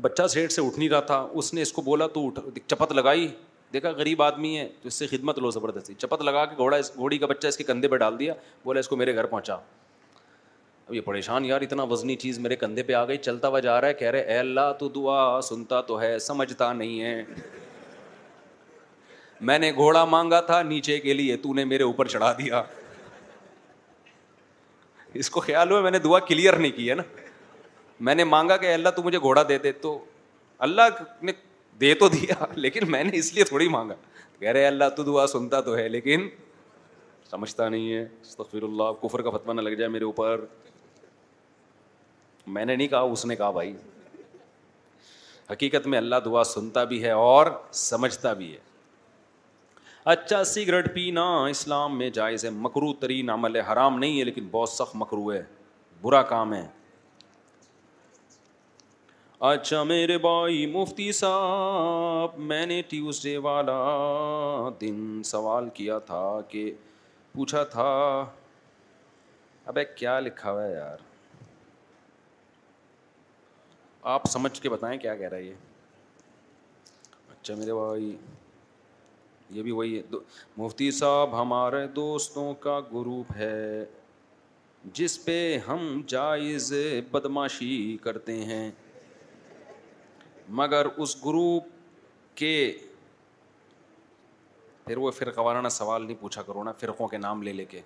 بچہ سیٹھ سے اٹھ نہیں رہا تھا اس نے اس کو بولا تو چپت لگائی دیکھا غریب آدمی ہے تو اس سے خدمت لو زبردستی چپت لگا کے گھوڑا اس گھوڑی کا بچہ اس کے کندھے پہ ڈال دیا بولا اس کو میرے گھر پہنچا اب یہ پریشان یار اتنا وزنی چیز میرے کندھے پہ آ گئی چلتا ہوا جا رہا ہے کہہ رہے اے اللہ تو تو دعا سنتا ہے ہے سمجھتا نہیں میں نے گھوڑا مانگا تھا نیچے کے لیے تو نے میرے اوپر چڑھا دیا اس کو خیال ہوا میں نے دعا کلیئر نہیں کی ہے نا میں نے مانگا کہ اللہ تو مجھے گھوڑا دے دے تو اللہ نے دے تو دیا لیکن میں نے اس لیے تھوڑی مانگا کہہ رہے اللہ تو دعا سنتا تو ہے لیکن سمجھتا نہیں ہے استغفر اللہ کفر کا نہ لگ جائے میرے اوپر میں نے نہیں کہا اس نے کہا بھائی حقیقت میں اللہ دعا سنتا بھی ہے اور سمجھتا بھی ہے اچھا سگریٹ پینا اسلام میں جائز ہے مکرو ترین عمل ہے حرام نہیں ہے لیکن بہت سخت مکرو ہے برا کام ہے اچھا میرے بھائی مفتی صاحب میں نے ٹیوزڈے والا دن سوال کیا تھا کہ پوچھا تھا ابے کیا لکھا ہوا ہے یار آپ سمجھ کے بتائیں کیا کہہ رہا ہے یہ اچھا میرے بھائی یہ بھی وہی ہے مفتی صاحب ہمارے دوستوں کا گروپ ہے جس پہ ہم جائز بدماشی کرتے ہیں مگر اس گروپ کے پھر وہ فرقہ وارانہ سوال نہیں پوچھا کرو نا فرقوں کے نام لے لے کے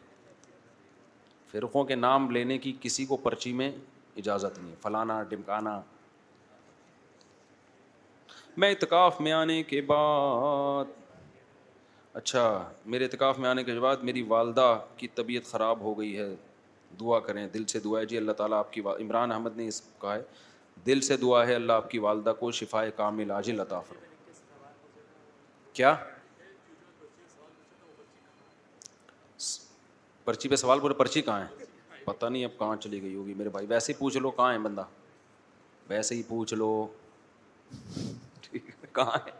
فرقوں کے نام لینے کی کسی کو پرچی میں اجازت نہیں فلانا ڈمکانا میں اتکاف میں آنے کے بعد اچھا میرے اتکاف میں آنے کے بعد میری والدہ کی طبیعت خراب ہو گئی ہے دعا کریں دل سے دعا ہے جی اللہ تعالیٰ آپ کی عمران احمد نے اس کہا ہے دل سے دعا ہے اللہ آپ کی والدہ کو شفا کا کیا پرچی پہ سوال پورے پرچی کہاں ہے پتہ نہیں اب کہاں چلی گئی ہوگی میرے بھائی ویسے ہی پوچھ لو کہاں ہے بندہ ویسے ہی پوچھ لو کہاں ہے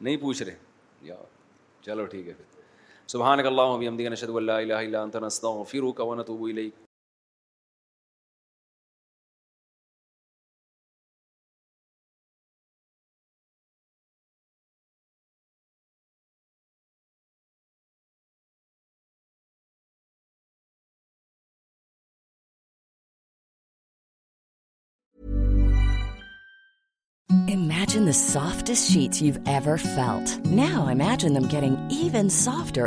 نہیں پوچھ رہے یار چلو ٹھیک ہے پھر صبح انت ہوں پھر وہ الیک softest sheets felt now imagine them carry even softer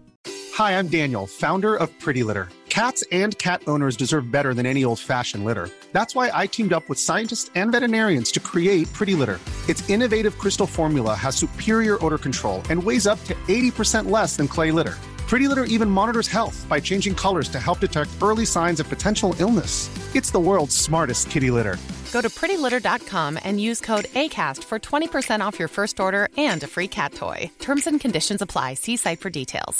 Hi, I'm Daniel, founder of Pretty Litter. Cats and cat owners deserve better than any old-fashioned litter. That's why I teamed up with scientists and veterinarians to create Pretty Litter. Its innovative crystal formula has superior odor control and weighs up to 80% less than clay litter. Pretty Litter even monitors health by changing colors to help detect early signs of potential illness. It's the world's smartest kitty litter. Go to prettylitter.com and use code ACAST for 20% off your first order and a free cat toy. Terms and conditions apply. See site for details.